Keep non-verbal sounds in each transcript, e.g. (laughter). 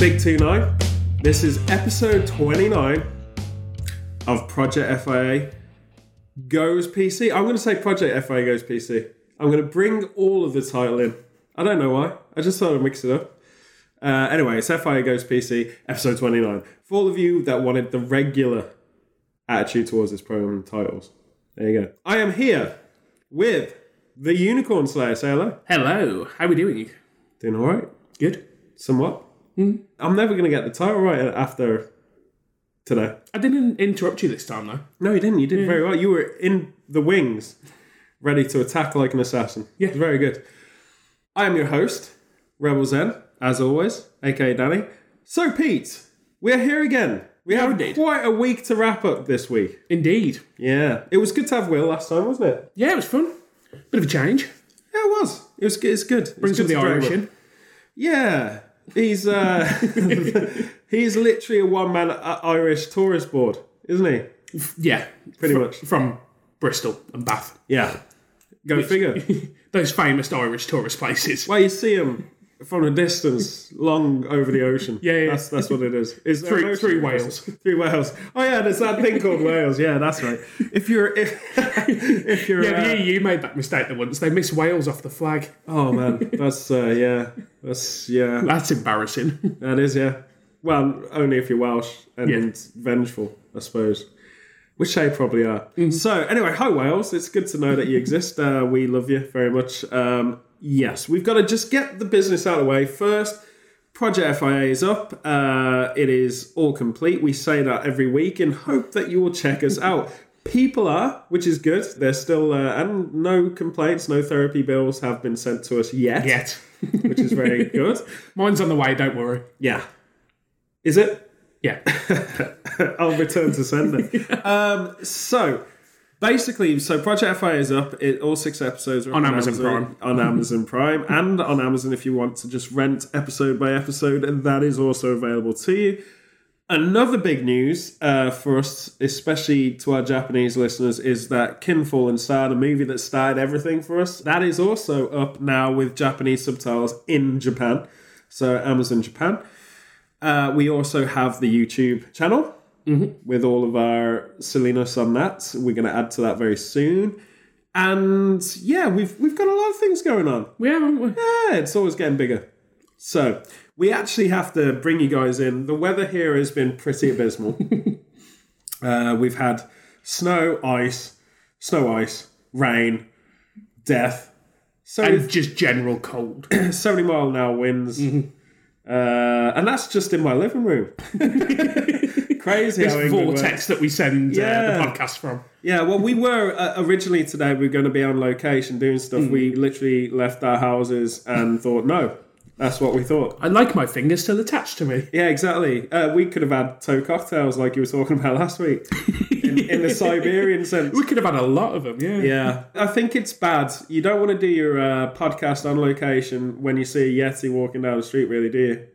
Big 2 9. This is episode 29 of Project FIA Goes PC. I'm going to say Project FIA Goes PC. I'm going to bring all of the title in. I don't know why. I just thought I'd mix it up. Uh, anyway, it's FIA Goes PC, episode 29. For all of you that wanted the regular attitude towards this program and titles, there you go. I am here with the Unicorn Slayer. Say hello. Hello, how are we doing? Doing all right? Good. Somewhat. Hmm? I'm never going to get the title right after today. I didn't interrupt you this time though. No, you didn't. You did very well. You were in the wings, ready to attack like an assassin. Yeah. Very good. I am your host, Rebel Zen, as always, aka Danny. So, Pete, we're here again. We have indeed. quite a week to wrap up this week. Indeed. Yeah. It was good to have Will last time, wasn't it? Yeah, it was fun. Bit of a change. Yeah, it was. It was good. It's good. Brings of the Irish in. Yeah. He's uh (laughs) he's literally a one man Irish tourist board, isn't he? Yeah, Pretty fr- much. from Bristol and Bath. Yeah. Go figure. (laughs) Those famous Irish tourist places. Well, you see him from a distance, long over the ocean. Yeah, yeah. That's that's what it is. Is there Through- an ocean through across- Wales. Through Wales. Oh yeah, there's that thing called Wales. Yeah, that's right. If you're if, (laughs) if you're Yeah, uh, the EU made that mistake the once. They missed Wales off the flag. oh man, that's uh, yeah, that's yeah, That's embarrassing. that is yeah. Well, only if you're Welsh and Yeah. vengeful, I suppose. Which they probably are. Mm-hmm. So, anyway, hi Wales. It's good to know that you exist. Uh, we love you very much. Um, yes, we've got to just get the business out of the way first. Project FIA is up. Uh, it is all complete. We say that every week and hope that you will check us out. (laughs) People are, which is good. They're still, uh, and no complaints, no therapy bills have been sent to us yet, Yet. (laughs) which is very (laughs) good. Mine's on the way, don't worry. Yeah. Is it? Yeah. I'll return to sender. um, so basically, so Project FI is up. It, all six episodes are up On Amazon Prime. on (laughs) Amazon Prime, and on Amazon if you want to just rent episode by episode, and that is also available to you. Another big news uh, for us, especially to our Japanese listeners, is that Kinfall and Star, the movie that started everything for us, that is also up now with Japanese subtitles in Japan. So Amazon Japan. Uh, we also have the YouTube channel with all of our silliness on that. We're going to add to that very soon. And yeah, we've we've got a lot of things going on. We haven't we? Yeah, it's always getting bigger. So we actually have to bring you guys in. The weather here has been pretty abysmal. (laughs) uh, we've had snow, ice, snow, ice, rain, death. So And just general cold. (clears throat) 70 mile an hour winds. Uh, and that's just in my living room. (laughs) Crazy works. Vortex that we send uh, the podcast from. Yeah, well, we were uh, originally today. We were going to be on location doing stuff. We literally left our houses and thought, no, that's what we thought. I like my fingers still attached to me. Yeah, exactly. Uh, we could have had toe cocktails like you were talking about last week (laughs) in, in the Siberian (laughs) sense. We could have had a lot of them, yeah. Yeah, I think it's bad. You don't want to do your uh, podcast on location when you see a Yeti walking down the street, really, do you?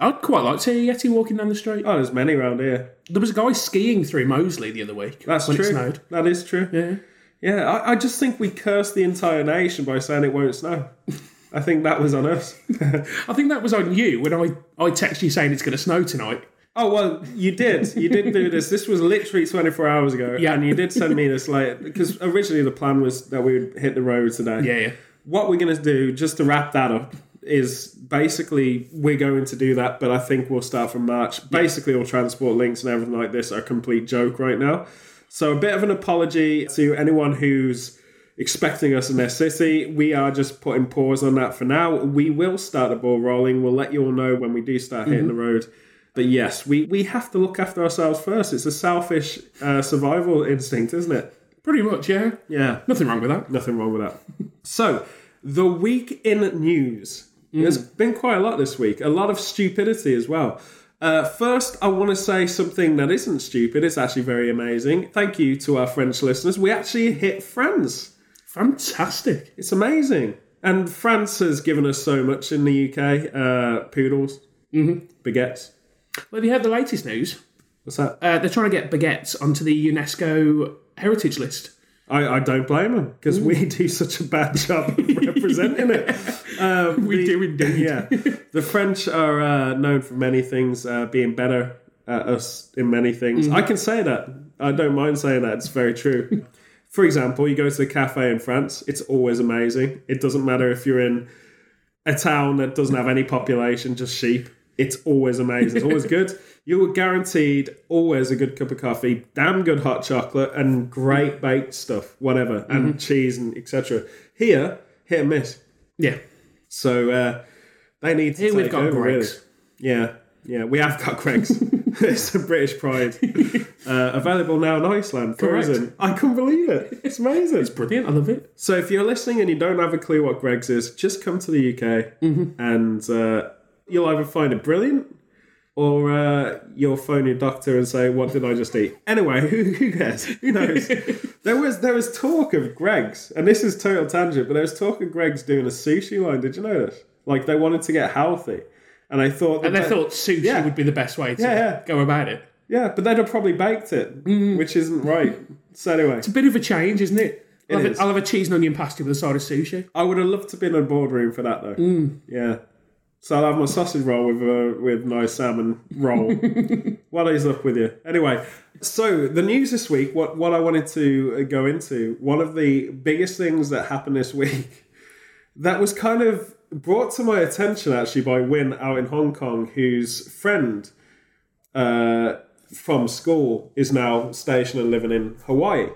I'd quite like to see a Yeti walking down the street. Oh, there's many around here. There was a guy skiing through Moseley the other week. That's when true. it snowed. That is true. Yeah. Yeah, I, I just think we cursed the entire nation by saying it won't snow. (laughs) I think that was on us. (laughs) I think that was on you when I, I text you saying it's going to snow tonight. Oh well, you did. You did do this. This was literally 24 hours ago. Yeah. and you did send me this like because originally the plan was that we would hit the road today. Yeah, yeah. What we're going to do, just to wrap that up, is basically we're going to do that, but I think we'll start from March. Basically, all transport links and everything like this are a complete joke right now. So, a bit of an apology to anyone who's expecting us in their city. We are just putting pause on that for now. We will start the ball rolling. We'll let you all know when we do start hitting mm-hmm. the road. But yes, we, we have to look after ourselves first. It's a selfish uh, survival instinct, isn't it? Pretty much, yeah. Yeah. Nothing wrong with that. Nothing wrong with that. (laughs) so, the week in news. There's been quite a lot this week. A lot of stupidity as well. Uh, first, I want to say something that isn't stupid. It's actually very amazing. Thank you to our French listeners. We actually hit France. Fantastic. It's amazing. And France has given us so much in the UK. Uh, poodles, baguettes. Well, have you heard the latest news? What's that? Uh, they're trying to get baguettes onto the UNESCO heritage list. I, I don't blame them because we do such a bad job of (laughs) representing it. Um, We the- do indeed. Yeah, the French are uh, known for many things, uh, being better at us in many things. Mm-hmm. I can say that. I don't mind saying that. It's very true. For example, you go to a cafe in France, it's always amazing. It doesn't matter if you're in a town that doesn't have any population, just sheep. It's always amazing. It's always good. You're guaranteed always a good cup of coffee, damn good hot chocolate, and great baked stuff, whatever, and cheese and etc. Here, hit and miss. Yeah. So uh, they need to Here we've got over, Greggs. really. Yeah, yeah, we have got Greggs. (laughs) it's a British pride. (laughs) Uh, available now in Iceland. Correct. Frozen. I couldn't believe it. It's amazing. It's brilliant. I love it. So if you're listening and you don't have a clue what Greggs is, just come to the UK Mm-hmm. and uh, you'll either find it brilliant or uh, you'll phone your doctor and say, "What did I just eat?" Anyway, (laughs) who, who cares? Who knows? (laughs) there was there was talk of Greggs, and this is total tangent, but there was talk of Greggs doing a sushi line. Did you know this? Like they wanted to get healthy, and I thought, And they that- thought sushi Yeah. would be the best way to Yeah, yeah. go about it. yeah, but they'd have probably baked it, which isn't right. So anyway, It's a bit of a change, isn't it? I'll, have, is. a, I'll have a cheese and onion pasta with a side of sushi. I would have loved to be in a boardroom for that though. Yeah. So I'll have my sausage roll with uh, with nice salmon roll. (laughs) what is up with you? Anyway, so the news this week. What what I wanted to uh, go into. One of the biggest things that happened this week (laughs) that was kind of brought to my attention actually by Win out in Hong Kong, whose friend uh, from school is now stationed and living in Hawaii.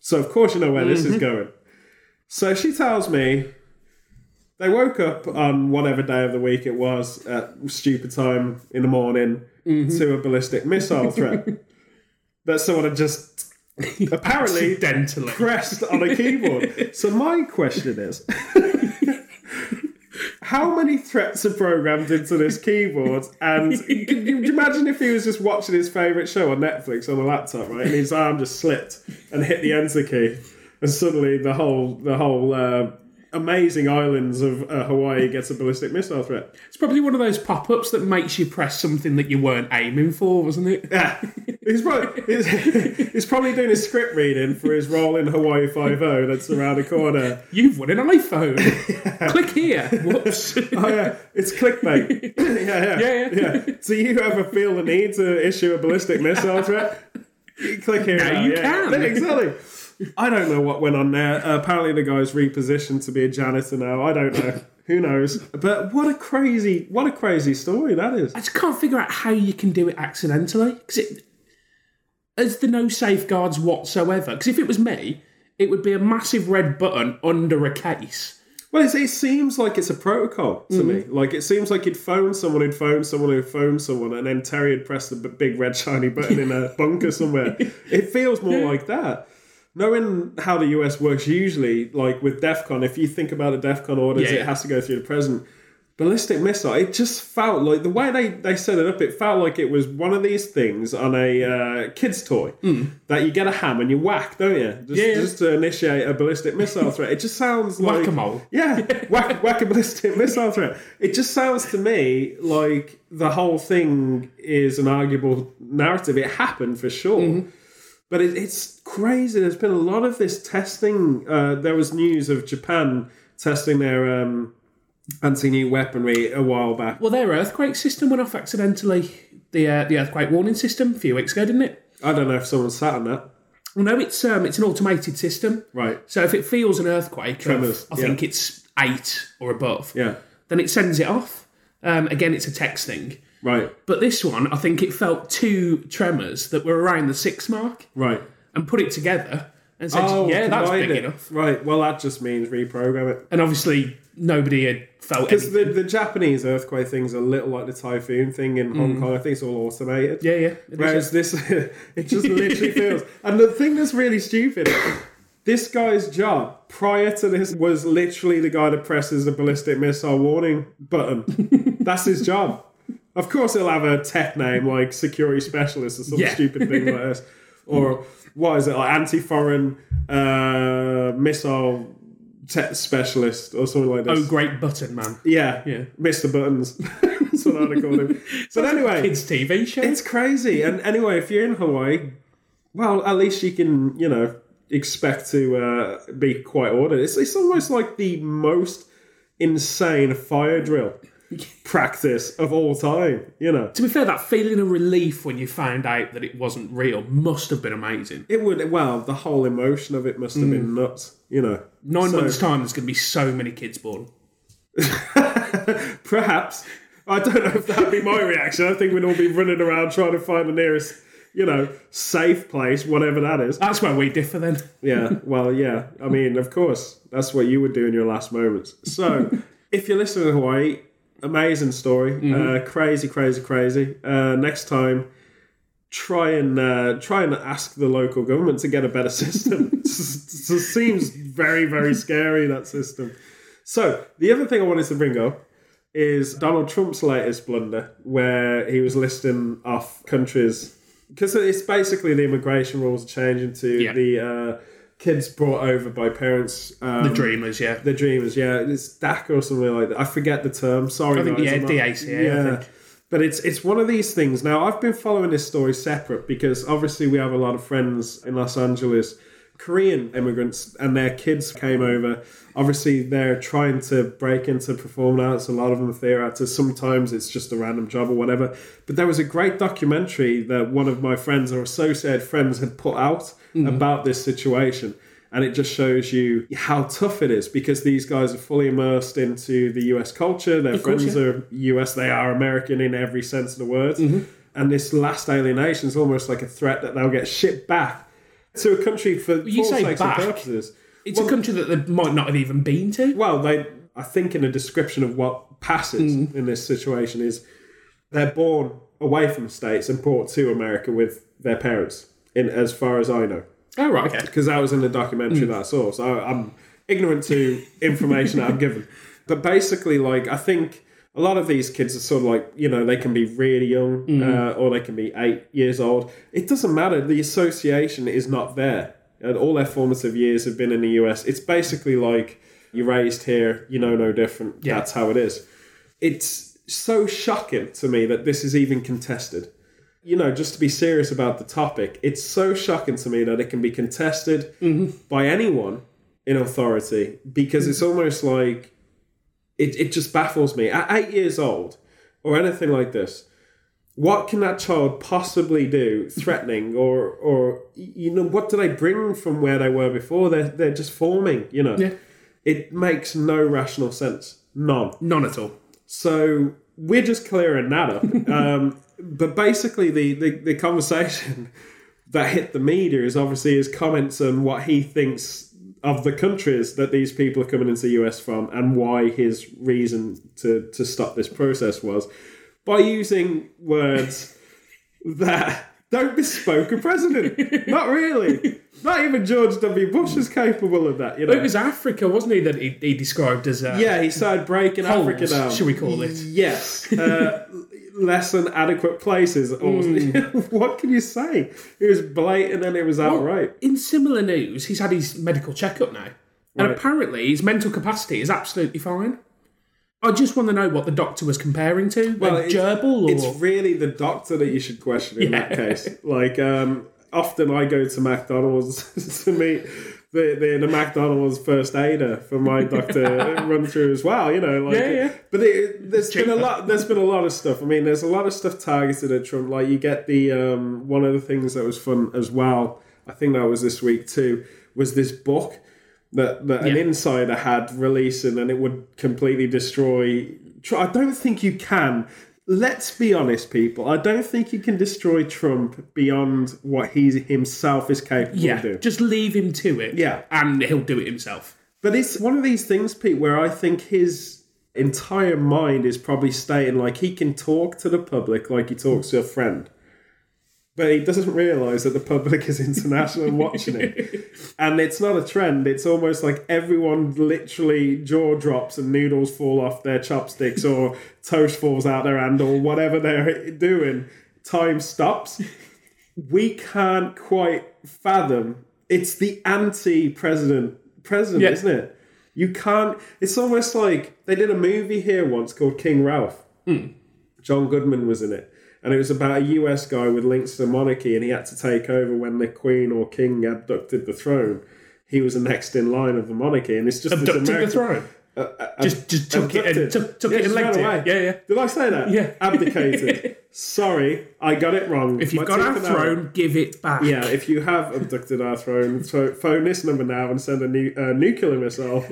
So of course you know where this is going. So she tells me they woke up on whatever day of the week it was at stupid time in the morning to a ballistic missile threat (laughs) that someone had just apparently (laughs) Accidentally. pressed on a keyboard. so my question is. (laughs) How many threats are programmed into this keyboard? And can you imagine if he was just watching his favourite show on Netflix on a laptop, right? And his arm just slipped and hit the enter key, and suddenly the whole the whole uh, amazing islands of uh, Hawaii gets a ballistic missile threat. It's probably one of those pop ups that makes you press something that you weren't aiming for, wasn't it? Yeah, he's probably he's, (laughs) he's probably doing his script reading for his role in Hawaii Five O that's around the corner. You've won an iPhone. (laughs) Click here. Whoops. (laughs) Oh yeah, it's clickbait. yeah, yeah, Yeah, yeah. yeah. Do you ever feel the need to issue a ballistic missile threat? Click here. Now now, you yeah. can. exactly. I don't know what went on there. Uh, apparently, the guy's repositioned to be a janitor now. I don't know. Who knows? But what a crazy, what a crazy story that is. I just can't figure out how you can do it accidentally. Because it, as the no safeguards whatsoever. Because if it was me, it would be a massive red button under a case. Well, it's, it seems like it's a protocol to me. Like it seems like he'd phone someone who'd phone someone who'd phone someone, and then Terry had pressed the big red shiny button in a bunker somewhere. (laughs) It feels more like that. Knowing how the US works usually, like with DEFCON, if you think about the DEFCON orders, Yeah. it has to go through the president. Ballistic missile, it just felt like the way they, they set it up, it felt like it was one of these things on a uh, kid's toy that you get a ham and you whack, don't you? Just. Yeah, yeah. just to initiate a ballistic missile threat. It just sounds (laughs) like. Whack-a-mole. Yeah, (laughs) whack, whack a ballistic missile threat. It just sounds to me like the whole thing is an arguable narrative. It happened for sure. Mm-hmm. But it, it's crazy. There's been a lot of this testing. Uh, there was news of Japan testing their um, anti-new weaponry a while back. Well, their earthquake system went off accidentally. The uh, the earthquake warning system a few weeks ago, didn't it? I don't know if someone sat on that. Well, no, it's um, it's an automated system. Right. So if it feels an earthquake, of, Tremors, I yeah. think it's eight or above, Yeah. then it sends it off. Um, again, it's a text thing. Right. But this one, I think it felt two tremors that were around the six mark Right. and put it together and said, oh, yeah, that's big it. enough. Right. Well, that just means reprogram it. And obviously, nobody had felt it. Because the, the Japanese earthquake thing's a little like the typhoon thing in Hong Kong. I think it's all automated. Mm. Yeah, yeah. it is. Whereas this, (laughs) it just literally feels. And the thing that's really stupid, this guy's job prior to this was literally the guy that presses the ballistic missile warning button. (laughs) that's his job. Of course, he'll have a tech name like security specialist or some Yeah. stupid thing like this, (laughs) or what is it like anti-foreign uh, missile tech specialist or something like this. Oh, great button, man. Yeah, Yeah. Mr. Buttons. (laughs) That's what I'd call him. (laughs) But anyway, Kids' TV show. it's crazy. And anyway, if you're in Hawaii, well, at least you can, you know, expect to uh, be quite ordered. It's, it's almost like the most insane fire drill practice of all time, you know. To be fair, that feeling of relief when you found out that it wasn't real must have been amazing. It would, well, the whole emotion of it must have been mm. nuts, you know. Nine So- months' time, there's going to be so many kids born. (laughs) Perhaps. I don't know if that'd be my (laughs) reaction. I think we'd all be running around trying to find the nearest, you know, safe place, whatever that is. That's where we differ then. Yeah, well, yeah. I mean, of course, that's what you would do in your last moments. So, (laughs) if you're listening to Hawaii, amazing story, uh, crazy, crazy, crazy. Uh, next time, try and uh, try and ask the local government to get a better (laughs) system. it seems very, very scary that system. So, the other thing I wanted to bring up is Donald Trump's latest blunder, where he was listing off countries because it's basically the immigration rules are changing to Yeah. the uh, kids brought over by parents. Um, The Dreamers, yeah. the dreamers, yeah, it's DACA or something like that. I forget the term. Sorry, I think, guys, yeah, DACA, I think. But it's it's one of these things. Now I've been following this story separate because obviously we have a lot of friends in Los Angeles, Korean immigrants, and their kids came over. Obviously, they're trying to break into performing arts. A lot of them are theatre actors. Sometimes it's just a random job or whatever. But there was a great documentary that one of my friends or associated friends had put out Mm-hmm. about this situation. And it just shows you how tough it is because these guys are fully immersed into the US culture. Their course, friends yeah. are US, they are American in every sense of the word. Mm-hmm. And this last alienation is almost like a threat that they'll get shipped back to a country for you all say sakes back. and purposes. It's a country that they might not have even been to. Well, they, I think, in a description of what passes Mm. in this situation is they're born away from the states and brought to America with their parents. In as far as I know, Oh, right, okay. because that was in the documentary that I saw. So I'm ignorant to information that I'm given. But basically, like I think a lot of these kids are sort of like you know they can be really young uh, or they can be eight years old. It doesn't matter. The association is not there, and all their formative years have been in the US. It's basically like you're raised here, you know no different. Yeah. That's how it is. It's so shocking to me that this is even contested you know, just to be serious about the topic, it's so shocking to me that it can be contested by anyone in authority because it's almost like it, it just baffles me. At eight years old or anything like this, what can that child possibly do threatening (laughs) or or you know what do they bring from where they were before they're, they're just forming you know Yeah. it makes no rational sense none None at all. so we're just clearing that up. (laughs) um, but basically, the, the, the conversation (laughs) that hit the media is obviously his comments on what he thinks of the countries that these people are coming into the US from and why his reason to, to stop this process was by using words (laughs) that don't bespoke a president. (laughs) Not really. Not even George W. Bush is capable of that. You know? It was Africa, wasn't he, that he, he described as uh, Yeah, he started breaking holes, Africa down. should we call it? Yes. Uh, less than adequate places. Or, (laughs) what can you say? It was blatant and it was outright. In similar news, he's had his medical checkup now. And Right. apparently his mental capacity is absolutely fine. I just want to know what the doctor was comparing to. Well, a it's- gerbil or It's really the doctor that you should question in that case. Like, um, often I go to McDonald's (laughs) to meet the, the, the McDonald's first aider for my doctor (laughs) run through as well, you know. Like, Yeah, yeah. But it, there's been a lot. There's been a lot of stuff. I mean, there's a lot of stuff targeted at Trump. Like you get the um, one of the things that was fun as well. I think that was this week too. Was this book that, that an insider had releasing, and it would completely destroy. I don't think you can. Let's be honest, people. I don't think you can destroy Trump beyond what he himself is capable of yeah, doing. just leave him to it. Yeah. and he'll do it himself. But it's one of these things, Pete, where I think his entire mind is probably stating like he can talk to the public like he talks to a friend. But he doesn't realise that the public is international and watching it. (laughs) And it's not a trend. It's almost like everyone literally jaw drops and noodles fall off their chopsticks or (laughs) toast falls out their hand or whatever they're doing. Time stops. We can't quite fathom. It's the anti-president president, Yeah. isn't it? You can't. It's almost like they did a movie here once called King Ralph. Hmm. John Goodman was in it, and it was about a US guy with links to the monarchy, and he had to take over when the Queen or King abducted the throne. He was the next in line of the monarchy, and it's just Abducted the throne. uh, uh, Just, just took it and took, took Yeah, it and legged it. Yeah, yeah. Did I say that? Yeah. Abdicated. (laughs) Sorry, I got it wrong. If you've My got our teeth are now- throne, give it back. Yeah, if you have abducted our throne, so phone this number now and send a new uh, nuclear missile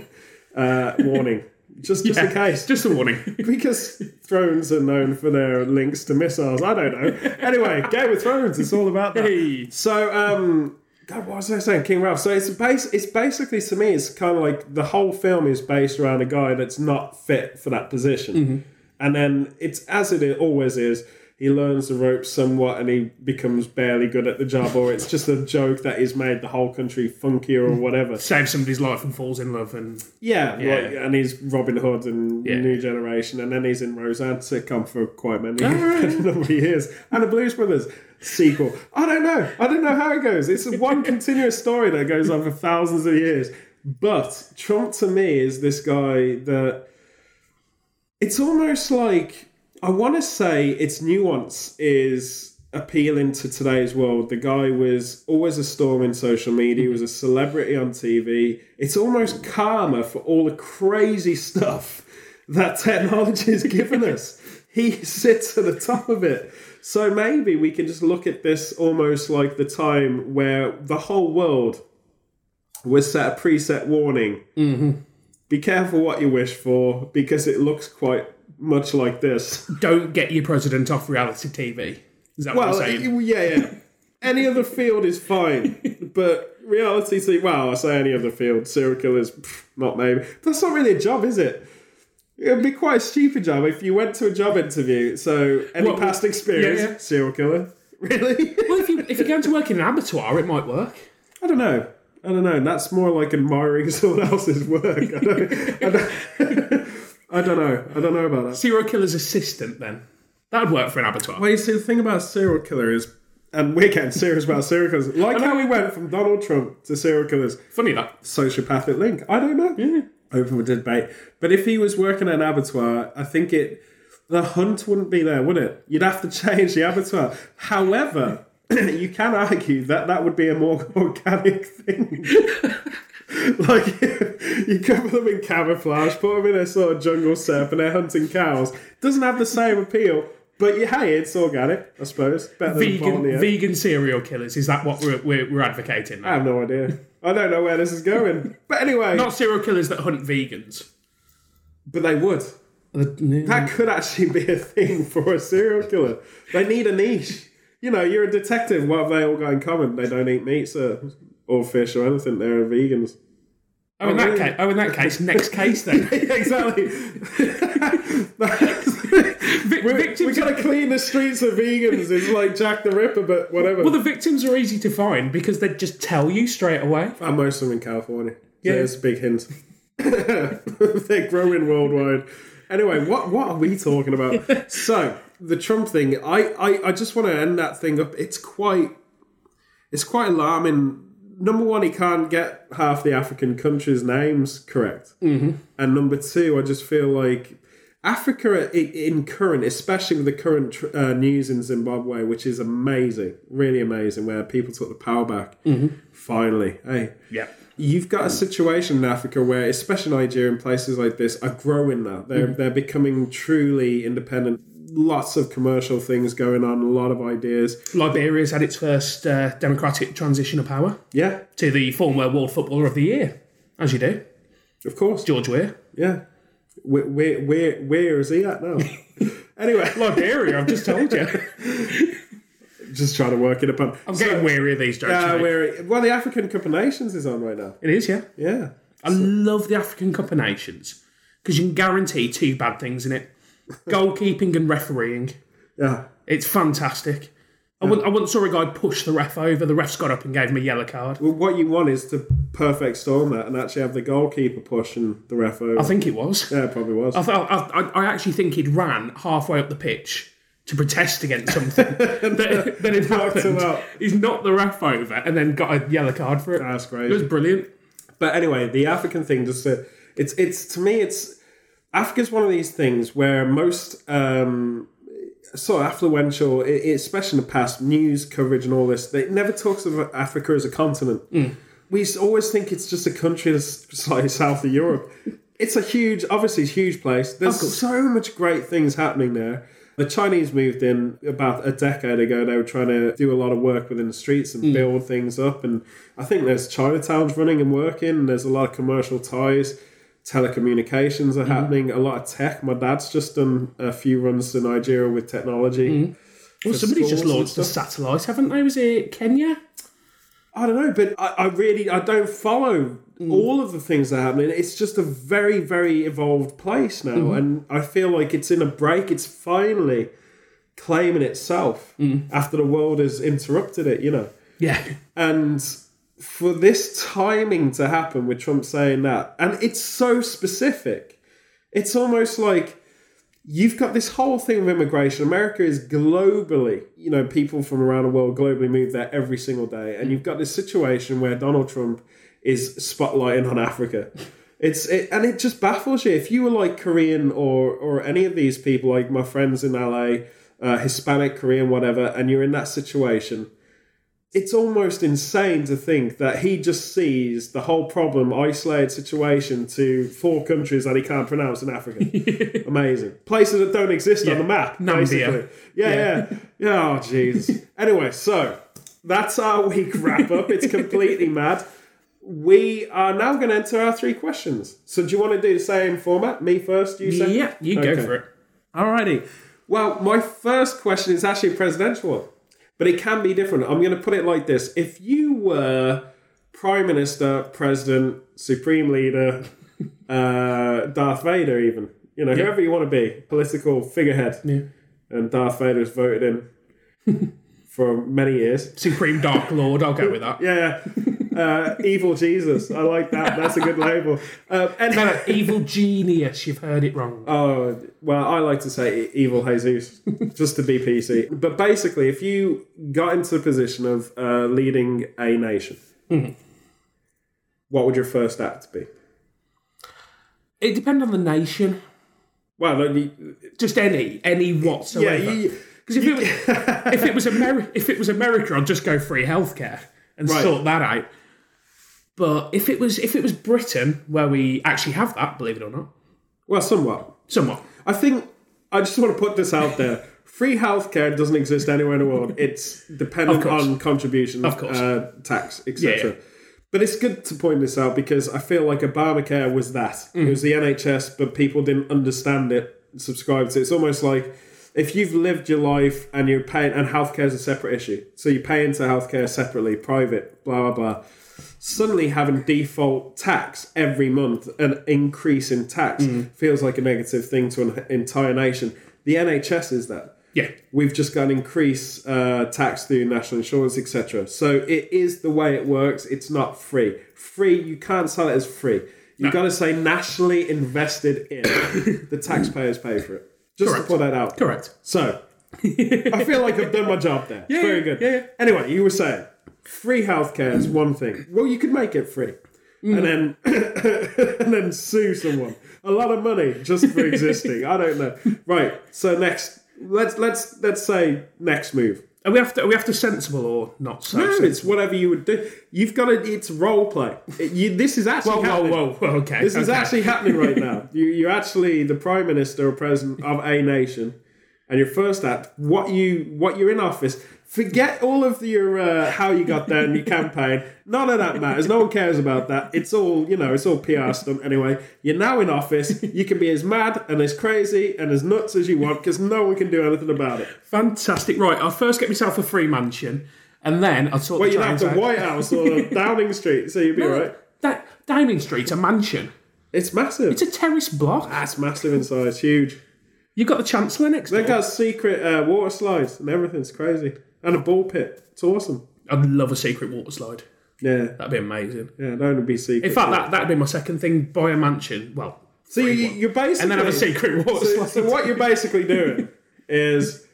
uh, warning. Just, just in Yeah, case. Just a warning. (laughs) because thrones are known for their links to missiles. I don't know. Anyway, Game of Thrones. It's all about that. Hey. So, um, God, what was I saying? King Ralph. So it's base. It's basically to me, it's kind of like the whole film is based around a guy that's not fit for that position, and then it's as it always is. He learns the ropes somewhat, and he becomes barely good at the job, or it's just a joke that he's made the whole country funkier or whatever. Saves somebody's life and falls in love and Yeah, Yeah. Like, and he's Robin Hood and Yeah. New Generation, and then he's in Roseanne sitcom for quite many right. (laughs) number of years, and the Blues Brothers sequel. I don't know. I don't know how it goes. It's one continuous story that goes on for thousands of years. But Trump to me is this guy that it's almost like I want to say its nuance is appealing to today's world. The guy was always a storm in social media, he was a celebrity on TV. It's almost karma for all the crazy stuff that technology has given us. He sits at the top of it. So maybe we can just look at this almost like the time where the whole world was set a preset warning. Mm-hmm. Be careful what you wish for because it looks quite much like this. don't get your president off reality TV. Is that Well, what you're saying? yeah, yeah. any other field is fine, (laughs) but reality TV. Well, I say any other field. Serial killers, pff, not maybe. That's not really a job, is it? It'd be quite a stupid job if you went to a job interview. So, any Well, past experience, yeah, yeah. serial killer. (laughs) Really? well, if, you, if you're going to work in an abattoir, it might work. I don't know. I don't know. That's more like admiring (laughs) someone else's work. I don't, I don't, I don't know. I don't know about that. Serial killer's assistant, then. That would work for an abattoir. Well, you see, the thing about serial killer is, and we're getting serious about serial killers, like how we went from Donald Trump to serial killers, Funny that. sociopathic link. I don't know. Open for debate. But if he was working at an abattoir, I think it the hunt wouldn't be there, would it? You'd have to (laughs) change the abattoir. However, (clears throat) you can argue that that would be a more (laughs) organic thing. (laughs) like you cover them in camouflage, put them in a sort of jungle setup, and they're hunting cows. Doesn't have the same appeal, but yeah, hey, it's organic, I suppose. Better than Vegan, Borneo. vegan serial killers. Is that what we're, we're, we're advocating? I have no idea. I don't know where this is going. But anyway, Not serial killers that hunt vegans. but they would. That could actually be a thing for a serial killer. They need a niche. You know, you're a detective. What have they all got in common? They don't eat meat so, or fish or anything. They're vegans. Oh, in oh, that really? case, oh, in that case, next case then. (laughs) exactly. (laughs) Vi- we victims. got to clean the streets of vegans. It's like Jack the Ripper, but whatever. well, the victims are easy to find because they just tell you straight away. and most of them in California. Yeah. Yeah, it's a big hint. (laughs) They're growing worldwide. Anyway, what what are we talking about? so the Trump thing, I, I, I just want to end that thing up. It's quite it's quite alarming. Number one, he can't get half the African countries' names correct, mm-hmm. and number two, I just feel like Africa in current, especially with the current uh, news in Zimbabwe, which is amazing, really amazing, where people took the power back. Finally, hey, Yep. You've got a situation in Africa where, especially Nigeria and places like this, are growing now. They're they're becoming truly independent. Lots of commercial things going on, a lot of ideas. Liberia's had its first uh, democratic transition of power Yeah, to the former World Footballer of the Year, as you do, of course. George Weah. Yeah. Where where where, where is he at now? (laughs) anyway, Liberia, I've just told you. (laughs) just trying to work it upon. I'm getting weary of these jokes. Uh, mate. where well, the African Cup of Nations is on right now. It is, yeah. Yeah. I love the African Cup of Nations because you can guarantee two bad things in it: goalkeeping and refereeing. Yeah. It's fantastic. I once, I once saw a guy push the ref over. The ref's got up and gave him a yellow card. Well, what you want is to perfect storm that and actually have the goalkeeper pushing the ref over. I think it was. yeah, it probably was. I, thought, I, I, I actually think he'd ran halfway up the pitch to protest against something (laughs) that, that had him happened. He's knocked the ref over and then got a yellow card for it. That's great. It was brilliant. But anyway, the African thing just to, it's it's to me it's Africa's one of these things where most um so affluential, i- i- especially in the past, news coverage and all this, they never talks of Africa as a continent. We always think it's just a country that's slightly south of Europe. It's a huge, obviously, it's a huge place. There's so much great things happening there. The Chinese moved in about a decade ago. They were trying to do a lot of work within the streets and build things up. And I think there's Chinatowns running and working. And there's a lot of commercial ties. Telecommunications are mm-hmm. happening. A lot of tech. My dad's just done a few runs to Nigeria with technology. Mm-hmm. Well, for somebody's just launched a satellite, haven't they? Was it Kenya? I don't know, but I, I really I don't follow mm. all of the things that are happening. It's just a very very evolved place now, mm-hmm. and I feel like it's in a break. It's finally claiming itself mm. after the world has interrupted it. You know, Yeah. and for this timing to happen with Trump saying that, and it's so specific, it's almost like you've got this whole thing of immigration. America is globally, you know, people from around the world globally move there every single day, and you've got this situation where Donald Trump is spotlighting on Africa. It's it, and it just baffles you. If you were like Korean or or any of these people, like my friends in LA, uh, Hispanic, Korean, whatever, and you're in that situation, it's almost insane to think that he just sees the whole problem, isolated situation to four countries that he can't pronounce in Africa. (laughs) Amazing. Places that don't exist on the map, Nambia. basically. Yeah, yeah. Yeah, oh, jeez. (laughs) anyway, so that's our week wrap up. It's completely (laughs) mad. We are now going to enter our three questions. So, do you want to do the same format? Me first, you second? Yeah, you Okay. go for it. Alrighty. Well, my first question is actually a presidential one, but it can be different. I'm going to put it like this: If you were prime minister, president, supreme leader, (laughs) uh, Darth Vader, even you know whoever you want to be, political figurehead, Yeah. and Darth Vader was voted in (laughs) for many years. Supreme Dark Lord, I'll go with that. (laughs) Yeah, yeah. Uh, evil Jesus. I like that. That's a good label. Um, and No, no, evil genius, you've heard it wrong. Oh, well, I like to say evil Jesus, just to be PC. But basically, if you got into the position of uh, leading a nation, what would your first act be? It depends on the nation. Well, no, you, Just any, any whatsoever. you, Because (laughs) if, it was- if it was America, if it was America, I'd just go free healthcare and Right. sort that out. But if it was if it was Britain, where we actually have that, believe it or not, well, somewhat. somewhat. I think I just want to put this out there. Free healthcare doesn't exist anywhere in the world. It's dependent on contribution, Of course. uh, tax, etc. Yeah, yeah. But it's good to point this out because I feel like Obamacare was that. Mm. It was the NHS, but people didn't understand it, subscribe to it. It's almost like if you've lived your life and you're paying, and healthcare is a separate issue. So you pay into healthcare separately, private, blah, blah, blah. Suddenly having default tax every month, an increase in tax, Mm. feels like a negative thing to an entire nation. The NHS is that Yeah, we've just got an increase uh, tax through national insurance, etc. So it is the way it works. It's not free. Free, you can't sell it as free. You've got to say nationally invested in. (coughs) the taxpayers pay for it. Just Correct. to put that out. correct. So I feel like I've done my job there. (laughs) Yeah, Very yeah, good. yeah, yeah. Anyway, you were saying free healthcare is one thing. Well, you could make it free. Mm. And then (laughs) and then sue someone. A lot of money just for existing. I don't know. Right. So next let's let's let's say next move. Are we after are we after sensible or not so? No, sensible? it's whatever you would do. You've got to. It's role play. It- you, this is actually whoa, happening. whoa, whoa. Okay, This is actually happening right now. (laughs) You, you're actually the prime minister or president of a nation, and your first act, what you, what you're in office. Forget all of your uh, how you got there and your campaign. None of that matters. No one cares about that. It's all you know. It's all PR stunt anyway. You're now in office. You can be as mad and as crazy and as nuts as you want because no one can do anything about it. fantastic. Right, I'll first get myself a free mansion, and then I'll sort Well, you'd have the out. White House or (laughs) Downing Street, so you'd be right. That Downing Street's a mansion. It's massive. It's a terrace block. That's massive in size, huge. You've got the Chancellor next They got secret uh, water slides and everything. It's crazy. And a ball pit. It's awesome. I'd love a secret water slide. Yeah, That'd be amazing. yeah. Don't want to be secret. In fact, that that'd be my second thing. Buy a mansion. Well, so you, you're basically and then have a secret water So, slide. so what you're basically doing (laughs) is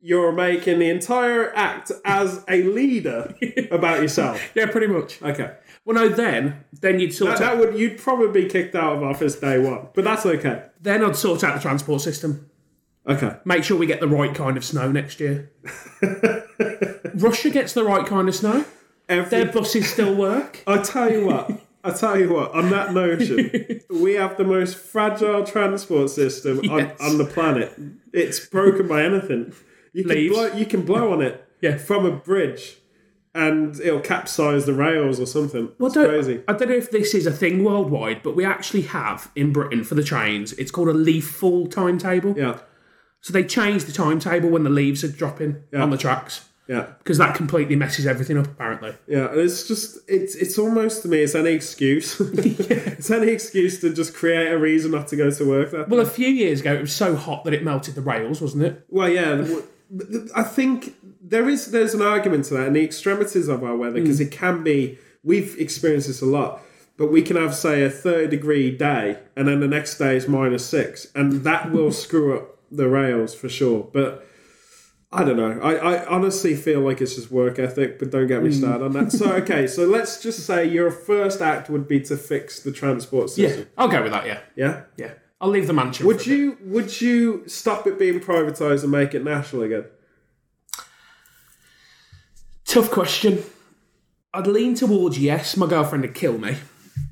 you're making the entire act as a leader about yourself. (laughs) yeah, pretty much. Okay, Well, no, then then you'd sort that, out. that would you'd probably be kicked out of office day one, but that's okay. Then I'd sort out the transport system. Okay. Make sure we get the right kind of snow next year. (laughs) Russia gets the right kind of snow. Every, Their buses still work. (laughs) I tell you what. I tell you what. On that notion, (laughs) we have the most fragile transport system Yes. on, on the planet. It's broken by anything. You can Leaves. blow. You can blow on it Yeah. from a bridge, and it'll capsize the rails or something. Well, it's don't- crazy. I don't know if this is a thing worldwide, but we actually have in Britain for the trains. It's called a leaf fall timetable. Yeah. So they change the timetable when the leaves are dropping on the tracks Yeah. because that completely messes everything up. Apparently, Yeah, and it's just it's it's almost to me it's any excuse. (laughs) (laughs) it's any excuse to just create a reason not to go to work. That well, a few years ago it was so hot that it melted the rails, wasn't it? well, yeah, I think there is there's an argument to that, and the extremities of our weather because hmm. it can be. We've experienced this a lot, but we can have say a thirty degree day, and then the next day is minus six, and that will (laughs) screw up the rails for sure. But I don't know. I, I honestly feel like it's just work ethic, but don't get me started on that. So (laughs) okay, so let's just say your first act would be to fix the transport system. I'll go with that. Yeah, Yeah. yeah. I'll leave the mansion. Would for a bit. you would you stop it being privatized and make it national again? Tough question. I'd lean towards yes. My girlfriend would kill me.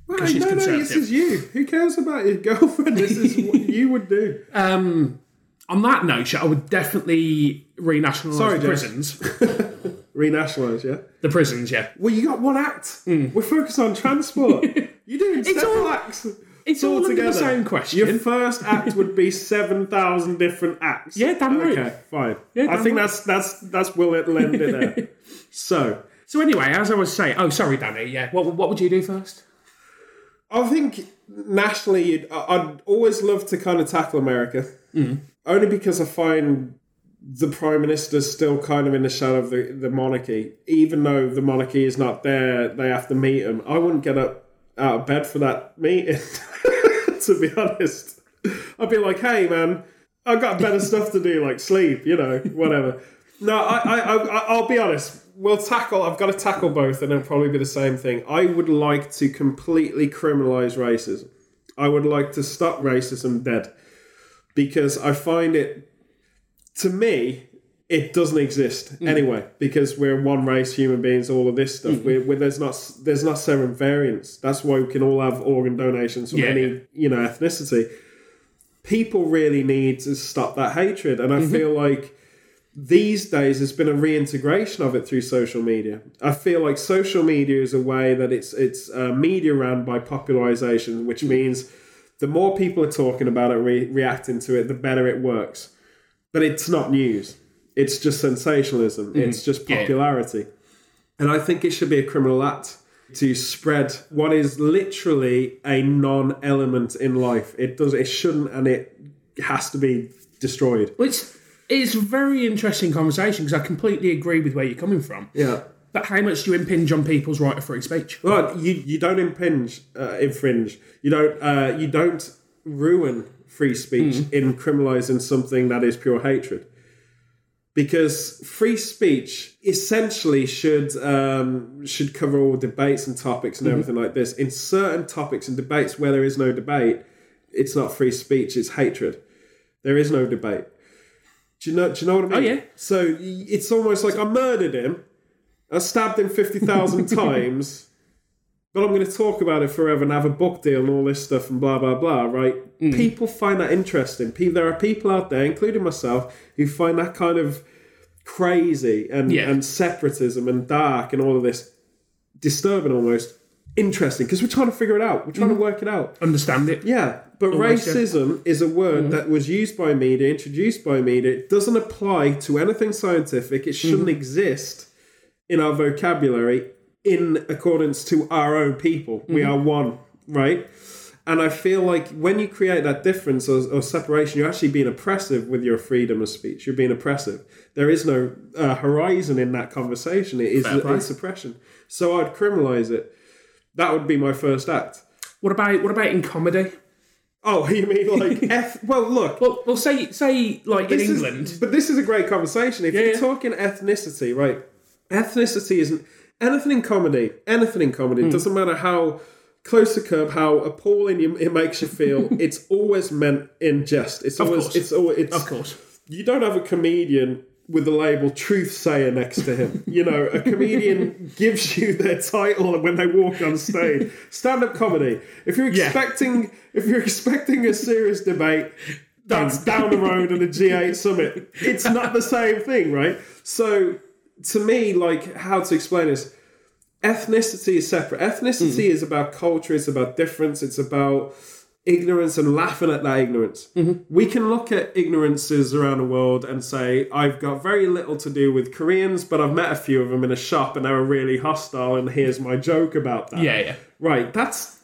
Well, she's no, no, this conservative. is you. Who cares about your (laughs) girlfriend? This is what you would do. Um, on that note, I would definitely renationalise Sorry, the prisons. (laughs) Renationalise, yeah. the prisons, yeah. Well, you got one act. Hmm. We're focused on transport. (laughs) You're doing several all- acts. It's all under the same question. Your first act would be seven thousand different acts. Yeah, damn right. Okay, fine. Yeah, I think right. that's that's that's will it lend it there. (laughs) so So anyway, as I was saying, oh sorry, Danny. Yeah, what what would you do first? I think nationally, I'd always love to kind of tackle America, hmm. Only because I find the prime minister's still kind of in the shadow of the, the monarchy. Even though the monarchy is not there, they have to meet him. I wouldn't get up out of bed for that meeting, (laughs) to be honest. I'd be like, "Hey, man, I've got better stuff to do, like sleep, you know, whatever." No, I, I, I, I'll be honest. We'll tackle. I've got to tackle both, and it'll probably be the same thing. I would like to completely criminalize racism. I would like to stop racism dead because I find it, to me, it doesn't exist mm. anyway. Because we're one race, human beings, all of this stuff. Mm. We're, we're, there's not there's not seven variants. That's why we can all have organ donations from Yeah. any you know ethnicity. People really need to stop that hatred, and I mm-hmm. feel like these days there's been a reintegration of it through social media. I feel like social media is a way that it's it's uh, media ran by popularization, which mm. means the more people are talking about it, re- reacting to it, the better it works. But it's not news; it's just sensationalism. Mm-hmm. It's just Yeah. popularity, and I think it should be a criminal act to spread what is literally a non-element in life. It does. It shouldn't, and it has to be destroyed. Which it's a very interesting conversation because I completely agree with where you're coming from. Yeah. But how much do you impinge on people's right of free speech? Well, you you don't impinge, uh, infringe. You don't uh, you don't ruin free speech in criminalizing something that is pure hatred. Because free speech essentially should um, should cover all debates and topics and everything like this. In certain topics and debates where there is no debate, it's not free speech; it's hatred. There is no debate. Do you know? Do you know what I mean? Oh, yeah. So it's almost like I murdered him. I stabbed him fifty thousand (laughs) times but I'm going to talk about it forever and have a book deal and all this stuff and blah blah blah. Right? Mm. People find that interesting. Pe- There are people out there, including myself, who find that kind of crazy and Yeah. and separatism and dark and all of this disturbing almost interesting because we're trying to figure it out. We're trying Mm-hmm. to work it out. Understand it? Yeah, but Almost, yeah. racism is a word that was used by media, introduced by media. It doesn't apply to anything scientific. It shouldn't exist in our vocabulary in accordance to our own people. We are one, right? And I feel like when you create that difference or, or separation, you're actually being oppressive with your freedom of speech. You're being oppressive. There is no uh, horizon in that conversation. It is it's suppression. So I'd criminalize it. That would be my first act. What about what about in comedy? Oh, (laughs) you mean like (laughs) eth- Well, look. Well, well, say say like in this is- England. but this is a great conversation. If Yeah, you're yeah. talking ethnicity, right? Ethnicity isn't anything in comedy. Anything in comedy. It hmm. doesn't matter how close to curb, how appalling you, it makes you feel. (laughs) it's always meant in jest. It's always. course. It's always. It's Of course. you don't have a comedian with the label truth sayer next to him. You know, a comedian (laughs) gives you their title when they walk on stage. Stand up comedy. If you're Yeah. expecting if you're expecting a serious debate, that's down the road at a G8 summit. (laughs) It's not the same thing, right? So to me, like how to explain this, ethnicity is separate. Ethnicity is about culture, it's about difference, it's about ignorance and laughing at that ignorance. We can look at ignorances around the world and say, I've got very little to do with Koreans, but I've met a few of them in a shop and they were really hostile, and here's my joke about that. Yeah, yeah. Right, that's.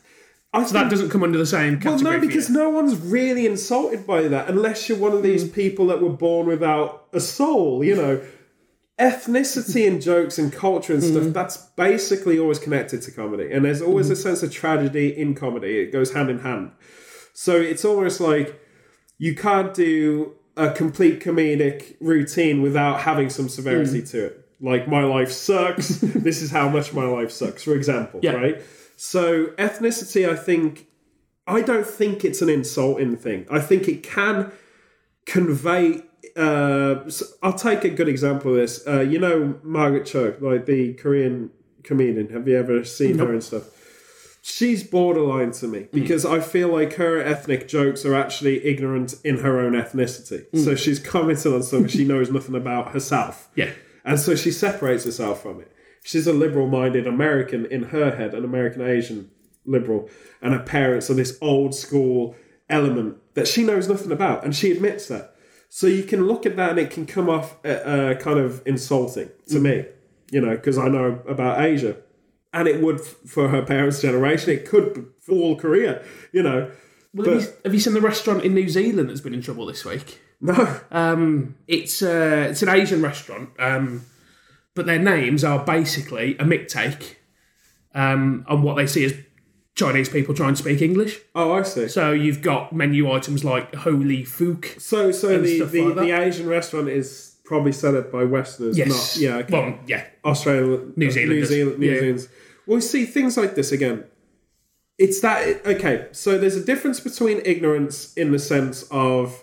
I So that doesn't come under the same well, category. no, for because no one's really insulted by that unless you're one of these Mm. people that were born without a soul, you know. Ethnicity and jokes and culture and Mm. stuff, that's basically always connected to comedy. And there's always Mm. a sense of tragedy in comedy. It goes hand in hand. So it's almost like you can't do a complete comedic routine without having some Mm. severity to it. Like, my life sucks. (laughs) this is how much my life sucks, for example, Yeah. right? So, ethnicity, I think, I don't think it's an insulting thing. I think it can convey. Uh, so I'll take a good example of this. Uh, you know, Margaret Cho, like the Korean comedian. Have you ever seen her and stuff? She's borderline to me because I feel like her ethnic jokes are actually ignorant in her own ethnicity. So she's commenting on something she knows nothing about herself. Yeah. And so she separates herself from it. She's a liberal minded American in her head, an American Asian liberal, and her parents are this old school element that she knows nothing about, and she admits that. So you can look at that and it can come off uh, uh, kind of insulting to me, you know, because I know about Asia. And it would f- for her parents' generation, it could for all Korea, you know. Well, But- have, you, have you seen the restaurant in New Zealand that's been in trouble this week? No, Um, it's uh, it's an Asian restaurant, um, but their names are basically a mick take um, on what they see as Chinese people trying to speak English. oh, I see. So you've got menu items like holy fook. So, so and the stuff the, like that. the Asian restaurant is probably set up by Westerners, Yes. not yeah, okay. Well, yeah. Australia, New Zealanders. New Zealand, New Yeah. Zealanders. Well, see things like this again. It's that okay. So there's a difference between ignorance in the sense of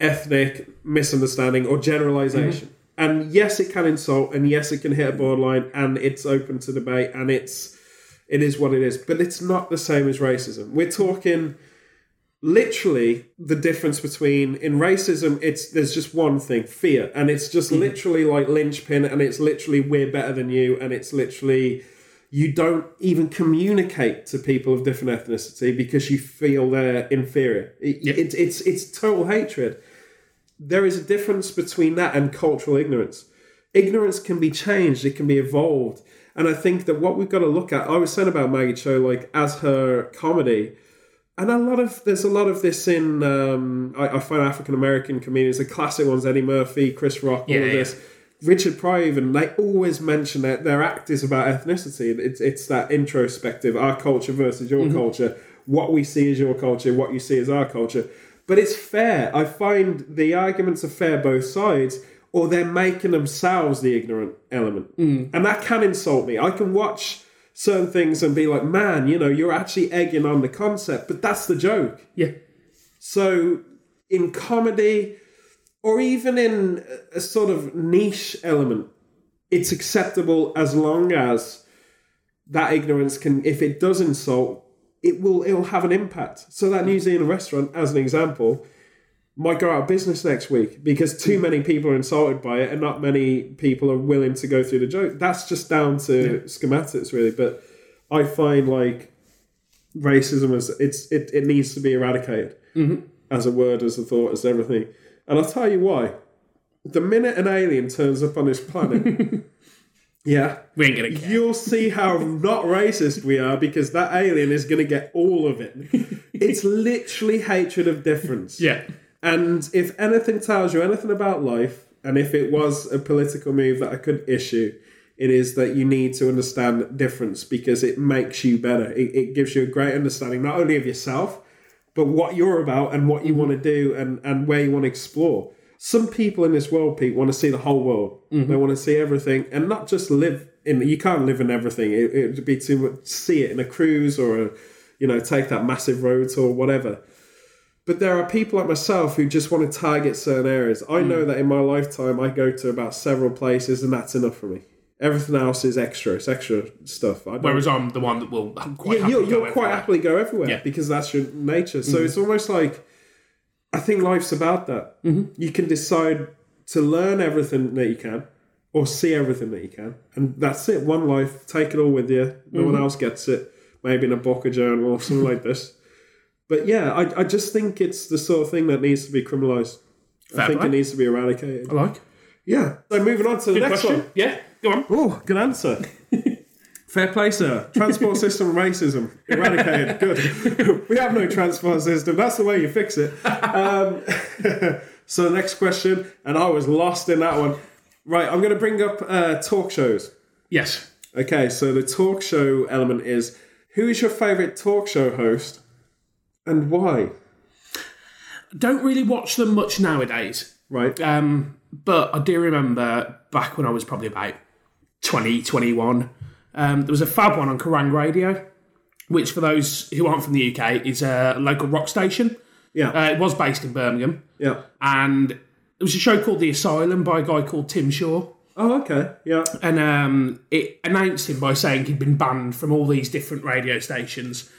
ethnic misunderstanding or generalization. Mm-hmm. And yes, it can insult, and yes, it can hit a borderline, and it's open to debate, and it's it is what it is. But it's not the same as racism. We're talking literally the difference between in racism it's there's just one thing fear. And it's just mm-hmm. literally like linchpin and it's literally we're better than you. And it's literally you don't even communicate to people of different ethnicity because you feel they're inferior. It, Yep. it's it's it's total hatred. There is a difference between that and cultural ignorance. Ignorance can be changed. It can be evolved and i think that what we've got to look at i was saying about maggie cho like as her comedy and a lot of there's a lot of this in um, I, I find African American comedians, the classic ones, Eddie Murphy, Chris Rock, all of yeah. this. Richard Pryor, even they always mention that their act is about ethnicity. It's it's that introspective, our culture versus your culture. What we see is your culture, what you see is our culture. But it's fair. I find the arguments are fair both sides, or they're making themselves the ignorant element, mm. and that can insult me. I can watch certain things and be like, man, you know, you're actually egging on the concept, but that's the joke. Yeah. So in comedy, or even in a- a sort of niche element, it's acceptable as long as that ignorance can, if it does insult, it will it'll have an impact. So that New Zealand restaurant, as an example, might go out of business next week because too mm. many people are insulted by it and not many people are willing to go through the joke. That's just down to schematics, really. But I find like racism is it's it, it needs to be eradicated mm-hmm. as a word, as a thought, as everything. And I'll tell you why. The minute an alien turns up on this planet, (laughs) yeah, We ain't gonna care. you'll see how not racist we are because that alien is going to get all of it. (laughs) It's literally hatred of difference. Yeah. And if anything tells you anything about life, and if it was a political move that I could issue, it is that you need to understand difference because it makes you better. It, it gives you a great understanding not only of yourself, but what you're about and what you want to do and, and where you want to explore. Some people in this world, Pete, want to see the whole world. Mm-hmm. They want to see everything and not just live in. You can't live in everything. It it would be too much. See it in a cruise or a, you know, take that massive road tour, whatever But there are people like myself who just want to target certain areas. I Hmm. know that in my lifetime, I go to about several places, and that's enough for me. Everything else is extra. It's extra stuff. I Whereas I'm the one that will quite yeah, happily you'll, quite everywhere. happily go everywhere Yeah. Because that's your nature. So it's almost like I think life's about that. Mm-hmm. You can decide to learn everything that you can or see everything that you can, and that's it. One life, take it all with you. No Mm-hmm. one else gets it. Maybe in a book or journal or something like this. But yeah, I, I just think it's the sort of thing that needs to be criminalised. I think it needs to be eradicated. I like. Yeah. So moving on to the Good next question. one. Yeah, go on. Oh, good answer. (laughs) Fair play, sir. Transport system racism eradicated. (laughs) Good. (laughs) we have no transport system. That's the way you fix it. Um, so, the next question, and I was lost in that one. Right, I'm going to bring up uh, talk shows. Yes. Okay, so the talk show element is who is your favourite talk show host and why? Don't really watch them much nowadays. Right. Um, but I do remember back when I was probably about 20, 21, um, there was a fab one on Kerrang Radio, which for those who aren't from the UK is a local rock station. Yeah. Uh, it was based in Birmingham, yeah. and it was a show called The Asylum by a guy called Tim Shaw. Oh, okay. Yeah. And um, it announced him by saying he'd been banned from all these different radio stations.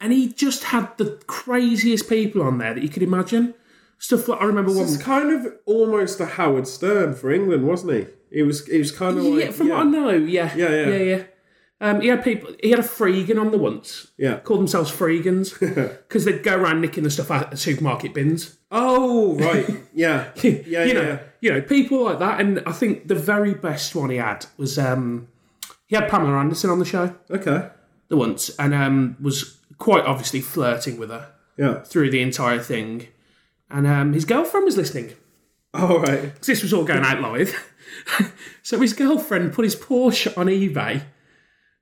And he just had the craziest people on there that you could imagine. Stuff like I remember one. It's kind of almost a Howard Stern for England, wasn't he? He was. He was kind of like. yeah, from what I know, yeah, Yeah, yeah. yeah, yeah. Um, he had people. He had a freegan on the once. Yeah. Called themselves freegans (laughs) because they'd go around nicking the stuff out of supermarket bins. Oh right, yeah, (laughs) yeah, yeah. you know, yeah. you know, people like that. And I think the very best one he had was um, he had Pamela Anderson on the show Okay, the once, and um, was quite obviously flirting with her yeah. through the entire thing. And um, his girlfriend was listening All right. (laughs) because this was all going out live. (laughs) so his girlfriend put his Porsche on eBay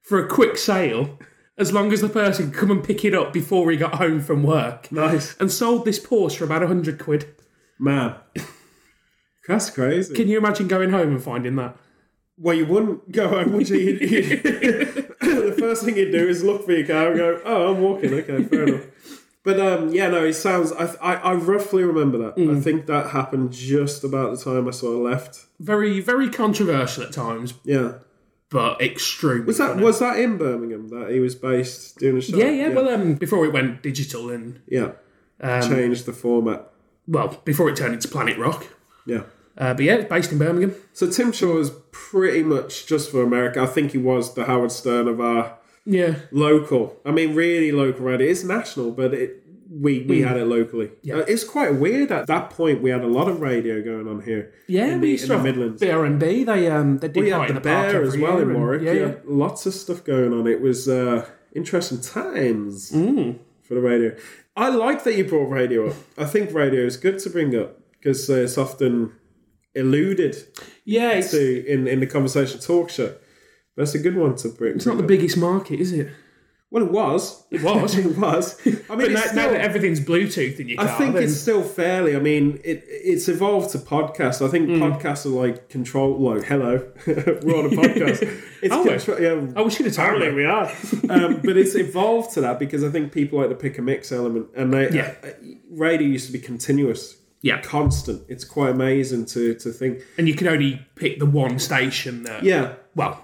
for a quick sale, as long as the person could come and pick it up before he got home from work, Nice, and sold this Porsche for about a hundred quid. man. That's crazy. Can you imagine going home and finding that? well, you wouldn't go home, would you? (laughs) You'd- you'd- the first thing you'd do is look for your car and go, "Oh, I'm walking." Okay, fair enough. But um, yeah, no, it sounds. I, I, I roughly remember that. Mm. I think that happened just about the time I sort of left. Very, very controversial at times, Yeah. but extremely. Was that funny. was that in Birmingham that he was based doing a show? Yeah, yeah. Well, um, before it went digital and yeah. um, Changed the format. well, before it turned into Planet Rock. Yeah. Uh, but yeah, it's based in Birmingham. So Tim Shaw is pretty much just for America. I think he was the Howard Stern of our Yeah, local. I mean, really local radio. It's national, but it we we had it locally. Yeah. Uh, it's quite weird. At that point, we had a lot of radio going on here. yeah. in we the, used in to the Midlands. BRMB. They um, they did We had the the Bear as well in and- Warwick. Yeah, Yeah, yeah. lots of stuff going on. It was uh, interesting times Mm. for the radio. I like that you brought radio up. I think radio is good to bring up because uh, it's often eluded Yeah, it's, to in, in the conversation talk show. That's a good one to bring. it's not the biggest market, is it? well, it was. It was. (laughs) it was. (laughs) I mean, But it's now, still, now that everything's Bluetooth in your car, I think then- it's still fairly. I mean, it it's evolved to podcasts. I Mm. think podcasts are like control. Like, hello, (laughs) we're on a podcast. It's Oh, contro- yeah, I wish you'd have told we are. um, but it's evolved to that because I think people like to pick a mix element, and they, Yeah. uh, radio used to be continuous, Yeah, constant. It's quite amazing to to think. and you can only pick the one station that. Yeah, Well,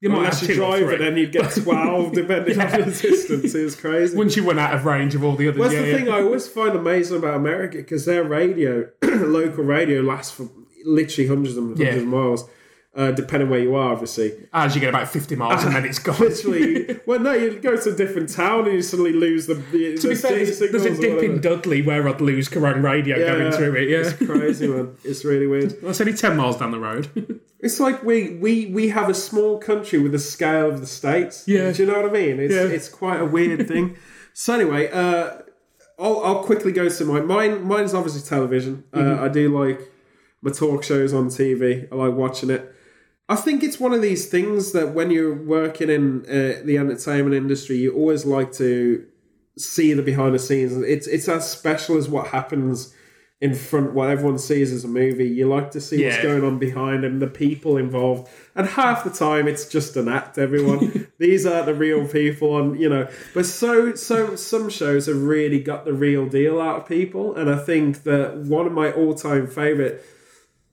you might unless have you drive it, then you'd get (laughs) twelve depending on the distance. It's crazy. Once you went out of range of all the others. That's yeah, the yeah. thing I always find amazing about America because their radio, (clears throat) local radio, lasts for literally hundreds and hundreds Yeah. of miles, uh, depending where you are, obviously. As you get about 50 miles and then it's gone. (laughs) Literally, well, no, you go to a different town and you suddenly lose the. the To be fair, there's, there's a dip in Dudley where I'd lose Kerrang radio going through it. Yeah, It's crazy, man. It's really weird. that's only 10 miles down the road. (laughs) It's like we we we have a small country with the scale of the states. Yeah. Do you know what I mean? It's Yeah. it's quite a weird thing. (laughs) So anyway, uh, I'll I'll quickly go to mine. Mine mine's obviously television. Mm-hmm. Uh, I do like my talk shows on TV. I like watching it. I think it's one of these things that when you're working in uh, the entertainment industry, you always like to see the behind the scenes. It's it's as special as what happens in front what everyone sees as a movie. You like to see what's going on behind and the people involved. And half the time it's just an act, everyone. (laughs) These are the real people and you know but so so some shows have really got the real deal out of people. And I think that one of my all time favourite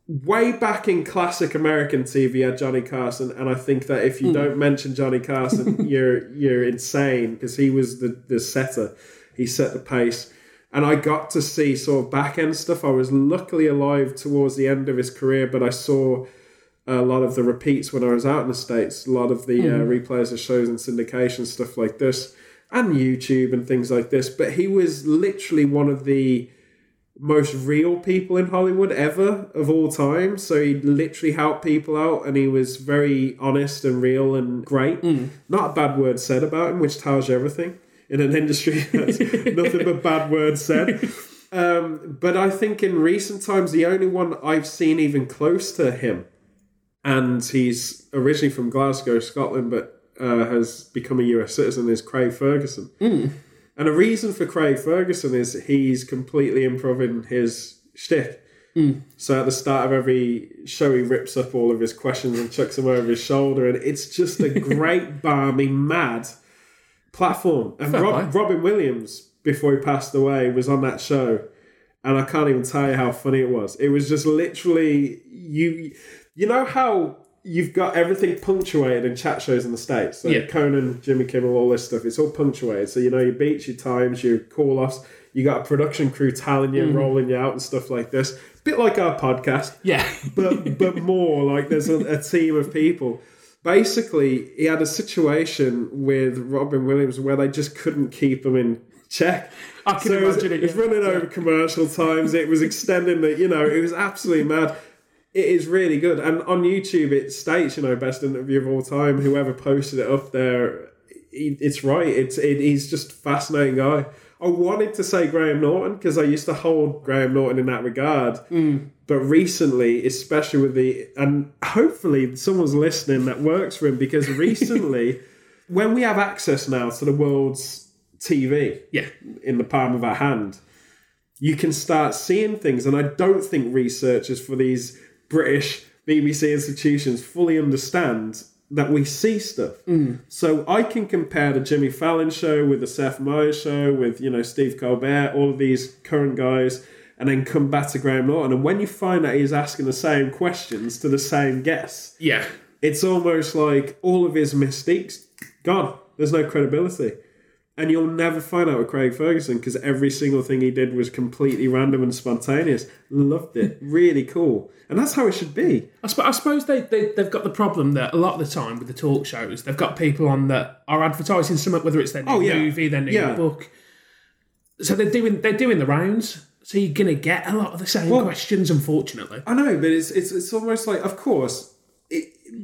way back in classic American TV had Johnny Carson, and I think that if you don't mention Johnny Carson, (laughs) you're you're insane because he was the the setter. He set the pace, and I got to see sort of back end stuff. I was luckily alive towards the end of his career, but I saw a lot of the repeats when I was out in the states. A lot of the uh, replays of shows and syndication stuff like this, and YouTube and things like this. But he was literally one of the most real people in Hollywood ever of all time. So he literally helped people out and he was very honest and real and great. Not a bad word said about him, which tells you everything in an industry (laughs) that's nothing but bad words said. Um, but I think in recent times, the only one I've seen even close to him, and he's originally from Glasgow, Scotland, but uh, has become a US citizen, is Craig Ferguson. And the reason for Craig Ferguson is he's completely improving his shtick. Hmm. So at the start of every show, he rips up all of his questions and chucks them over his shoulder, and it's just a (laughs) great, barmy, mad platform. And Rob. Robin Williams, before he passed away, was on that show, and I can't even tell you how funny it was. It was just literally you. You know how you've got everything punctuated in chat shows in the states. So Yeah. Conan, Jimmy Kimmel, all this stuff. It's all punctuated. So you know your beats, your times, your call offs. You got a production crew telling you, and rolling you out, and stuff like this. Bit like our podcast Yeah. (laughs) but but more like there's a, a team of people. Basically, he had a situation with Robin Williams where they just couldn't keep him in check. I can so it was, imagine it, it was yeah. running over commercial times. It was extending the, you know, it was absolutely mad. It is really good, and on YouTube it states, you know, best interview of all time. Whoever posted it up there, it's right. It's it, he's just a fascinating guy. I wanted to say Graham Norton because I used to hold Graham Norton in that regard, mm. but recently, especially with the and hopefully someone's listening that works for him because (laughs) recently, when we have access now to the world's TV, Yeah. in the palm of our hand, you can start seeing things. And I don't think researchers for these British BBC institutions fully understand that we see stuff. Mm. So I can compare the Jimmy Fallon show with the Seth Meyers show, with you know Steve Colbert, all of these current guys, and then come back to Graham Norton. And when you find that he's asking the same questions to the same guests, Yeah. it's almost like all of his mistakes gone. There's no credibility. And you'll never find out with Craig Ferguson because every single thing he did was completely random and spontaneous. Loved it. really cool. And that's how it should be. I, sp- I suppose they, they, they've got the problem that a lot of the time with the talk shows, they've got people on that are advertising something, whether it's their oh, new Oh, yeah. movie, their new Yeah. book. So they're doing they're doing the rounds. So you're gonna get a lot of the same questions, unfortunately. I know, but it's it's, it's almost like, of course,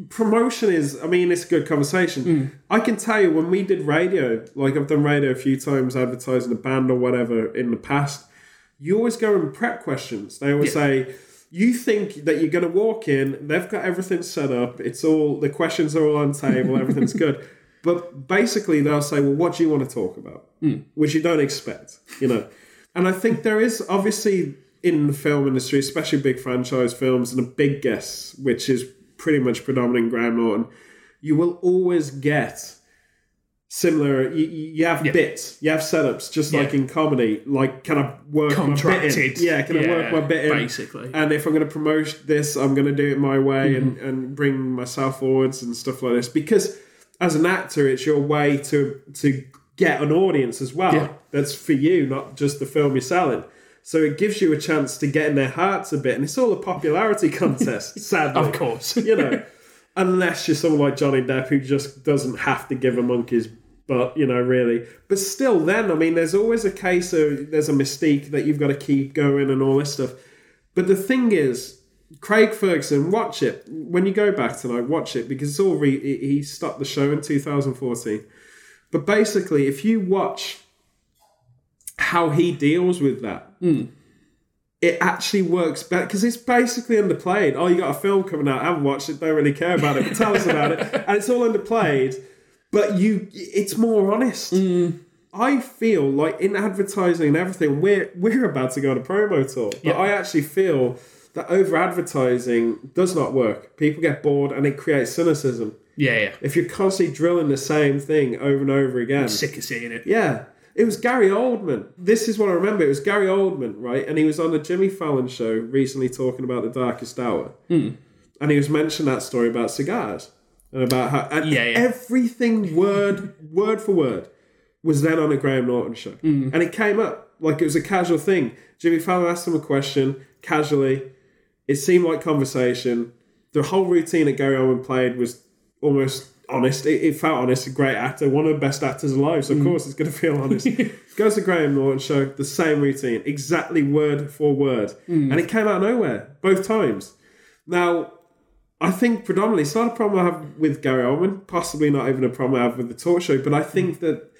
promotion is. I mean, it's a good conversation. Mm. I can tell you when we did radio, like I've done radio a few times, advertising a band or whatever in the past. You always go and prep questions. They always say. You think that you're going to walk in, they've got everything set up, it's all, the questions are all on table, everything's good. (laughs) But basically, they'll say, Well, what do you want to talk about? Mm. Which you don't expect, you know. And I think there is obviously in the film industry, especially big franchise films and the big guests, which is pretty much predominant in Graham Norton, you will always get similar. You, you have bits, you have setups, just like in comedy. Like, can I work my bit in? Yeah, can I work my bit in? Basically. And if I'm going to promote this, I'm going to do it my way and, Mm-hmm. and bring myself forwards and stuff like this. Because as an actor, it's your way to to get an audience as well. Yeah. That's for you, not just the film you're selling. So it gives you a chance to get in their hearts a bit, and it's all a popularity (laughs) contest. sadly, Of course. you know, (laughs) unless you're someone like Johnny Depp who just doesn't have to give a monkey's butt, you know, really. But still, then I mean, there's always a case of there's a mystique that you've got to keep going and all this stuff. But the thing is, Craig Ferguson, watch it when you go back tonight. Watch it because it's all re- he he stopped the show in 2014. But basically, if you watch how he deals with that, hmm. it actually works better because it's basically underplayed. Oh, you got a film coming out. I haven't watched it. Don't really care about it. But tell us about it. (laughs) And it's all underplayed, but you, it's more honest. Hmm. I feel like in advertising and everything, we're we're about to go on a promo tour. But Yeah. I actually feel that over advertising does not work. People get bored and it creates cynicism. Yeah, yeah. If you're constantly drilling the same thing over and over again. Sick of seeing it. Yeah. It was Gary Oldman. This is what I remember. It was Gary Oldman, right? And he was on the Jimmy Fallon show recently talking about the darkest hour. Hmm. And he was mentioning that story about cigars and about how and Yeah, yeah. everything word word for word was then on a Graham Norton show. Hmm. And it came up like it was a casual thing. Jimmy Fallon asked him a question casually. It seemed like conversation. The whole routine that Gary Oldman played was almost honest. It, it felt honest. A great actor, one of the best actors alive. So of mm. course it's going to feel honest. (laughs) Goes to Graham Norton show, the same routine, exactly word for word, mm. and it came out of nowhere both times. Now, I think predominantly it's not a problem I have with Gary Oldman, possibly not even a problem I have with the talk show, but I mm. think that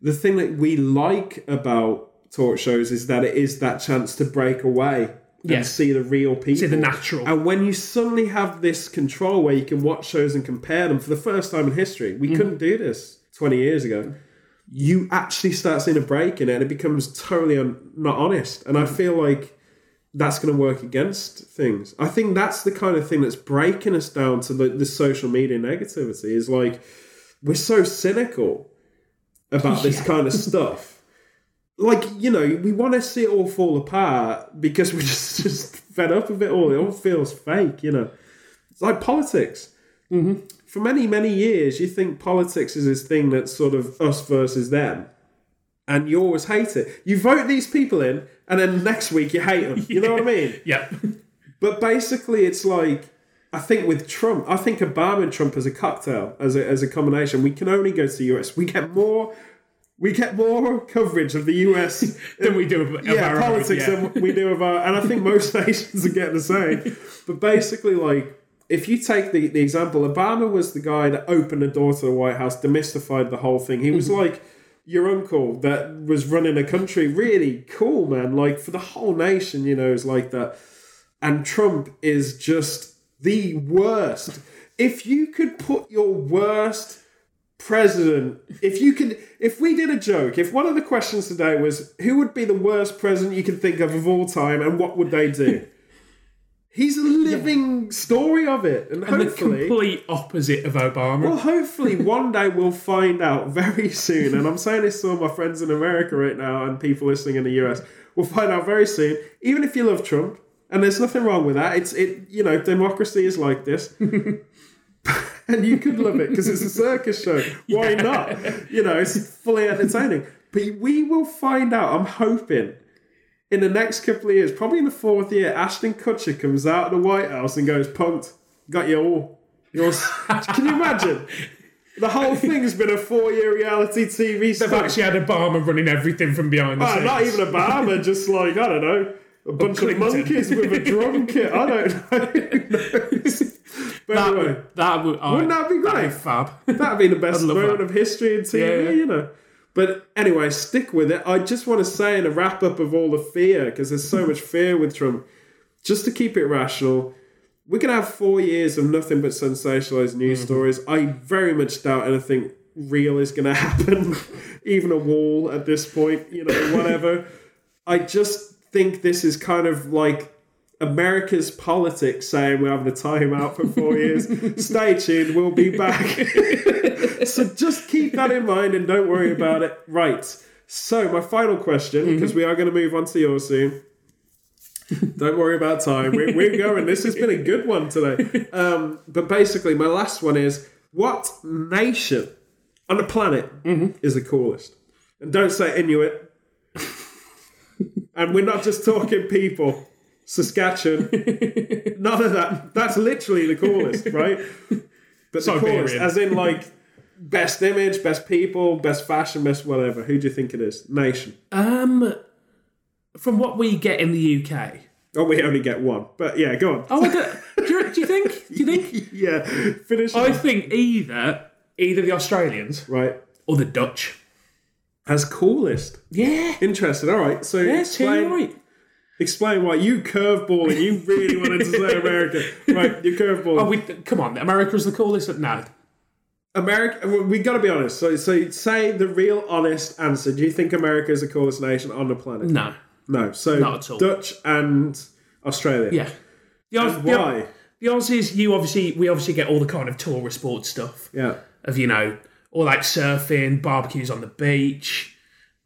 the thing that we like about talk shows is that it is that chance to break away and see the real people. See the natural. And when you suddenly have this control where you can watch shows and compare them for the first time in history, we mm. couldn't do this 20 years ago. You actually start seeing a break in it and it becomes totally un- not honest. And I mm. feel like that's going to work against things. I think that's the kind of thing that's breaking us down to the, the social media negativity is like we're so cynical about this (laughs) kind of stuff. Like, you know, we want to see it all fall apart because we're (laughs) just, just fed up of it all. It all feels fake, you know. It's like politics. Mm-hmm. For many, many years, you think politics is this thing that's sort of us versus them. And you always hate it. You vote these people in, and then next week you hate them. You know what I mean? (laughs) Yeah. (laughs) But basically, it's like I think with Trump, I think Obama and Trump as a cocktail, as a, as a combination, we can only go to the US. We get more, we get more coverage of the US (laughs) Than we do of, of yeah, our own, politics yeah. than we do of our, and I think most (laughs) nations are getting the same. But basically, like if you take the, the example, Obama was the guy that opened the door to the White House, demystified the whole thing. He was Mm-hmm. like your uncle that was running a country, really cool, man. Like for the whole nation, you know, is like that. And Trump is just the worst. If you could put your worst president, if you could, if we did a joke, if one of the questions today was who would be the worst president you could think of of all time and what would they do? (laughs) He's a living story of it, and, And the complete opposite of Obama. well, hopefully (laughs) one day we'll find out very soon. And I'm saying this to all my friends in America right now and people listening in the US. We'll find out very soon. Even if you love Trump, and there's nothing wrong with that. It's it, you know, democracy is like this. (laughs) (laughs) and you could love it because it's a circus show. Why not? You know, it's fully entertaining. But we will find out. I'm hoping in the next couple of years, probably in the fourth year, Ashton Kutcher comes out of the White House and goes, "Punked, got you all." Yours. (laughs) Can you imagine? The whole thing's been a four-year reality TV They've actually had Obama running everything from behind the Ah, scenes. not even Obama, just like I don't know, a bunch of monkeys with a drum kit. I don't (laughs) know. But That anyway, would, that would, Wouldn't that be that'd great? fab. (laughs) that'd be the best moment that. of history in TV, Yeah, yeah. you know. But anyway, stick with it. I just want to say in a wrap up of all the fear, because there's so much fear with Trump, just to keep it rational. We're gonna have four years of nothing but sensationalized news Mm-hmm. stories. I very much doubt anything real is gonna (laughs) happen, even a wall at this point. You know, whatever. (laughs) I just think this is kind of like America's politics saying we're having a time out for four years. (laughs) Stay tuned, we'll be back. (laughs) so just keep that in mind and don't worry about it. Right. So my final question, because we are going to move on to yours soon. Don't worry about time. We're, we're going. This has been a good one today. Um, but basically, my last one is what nation on the planet is the coolest? And don't say Inuit. and we're not just talking people. Saskatchewan. (laughs) None of that. That's literally the coolest, right? But the Siberian. coolest, as in like best image, best people, best fashion, best whatever. Who do you think it is? Nation. Um, from what we get in the UK. Oh, we only get one. But yeah, go on. Oh, I do, you, do you think? Do you think? (laughs) yeah, finish. I it. think either either the Australians right. or the Dutch. As coolest. Yeah. Interesting. All right. So Yes, explain, right. Explain why you curveballing. You really wanted to say America. Right, you curveball. Oh, we, come on, America's the coolest. No, America. We got to be honest. So, so say the real honest answer. Do you think America is the coolest nation on the planet? No. No. So Not at all. Dutch and Australia. Yeah. The And the, why? the Oz is you obviously we obviously get all the kind of tourist sports stuff Yeah. of you know all like surfing, barbecues on the beach.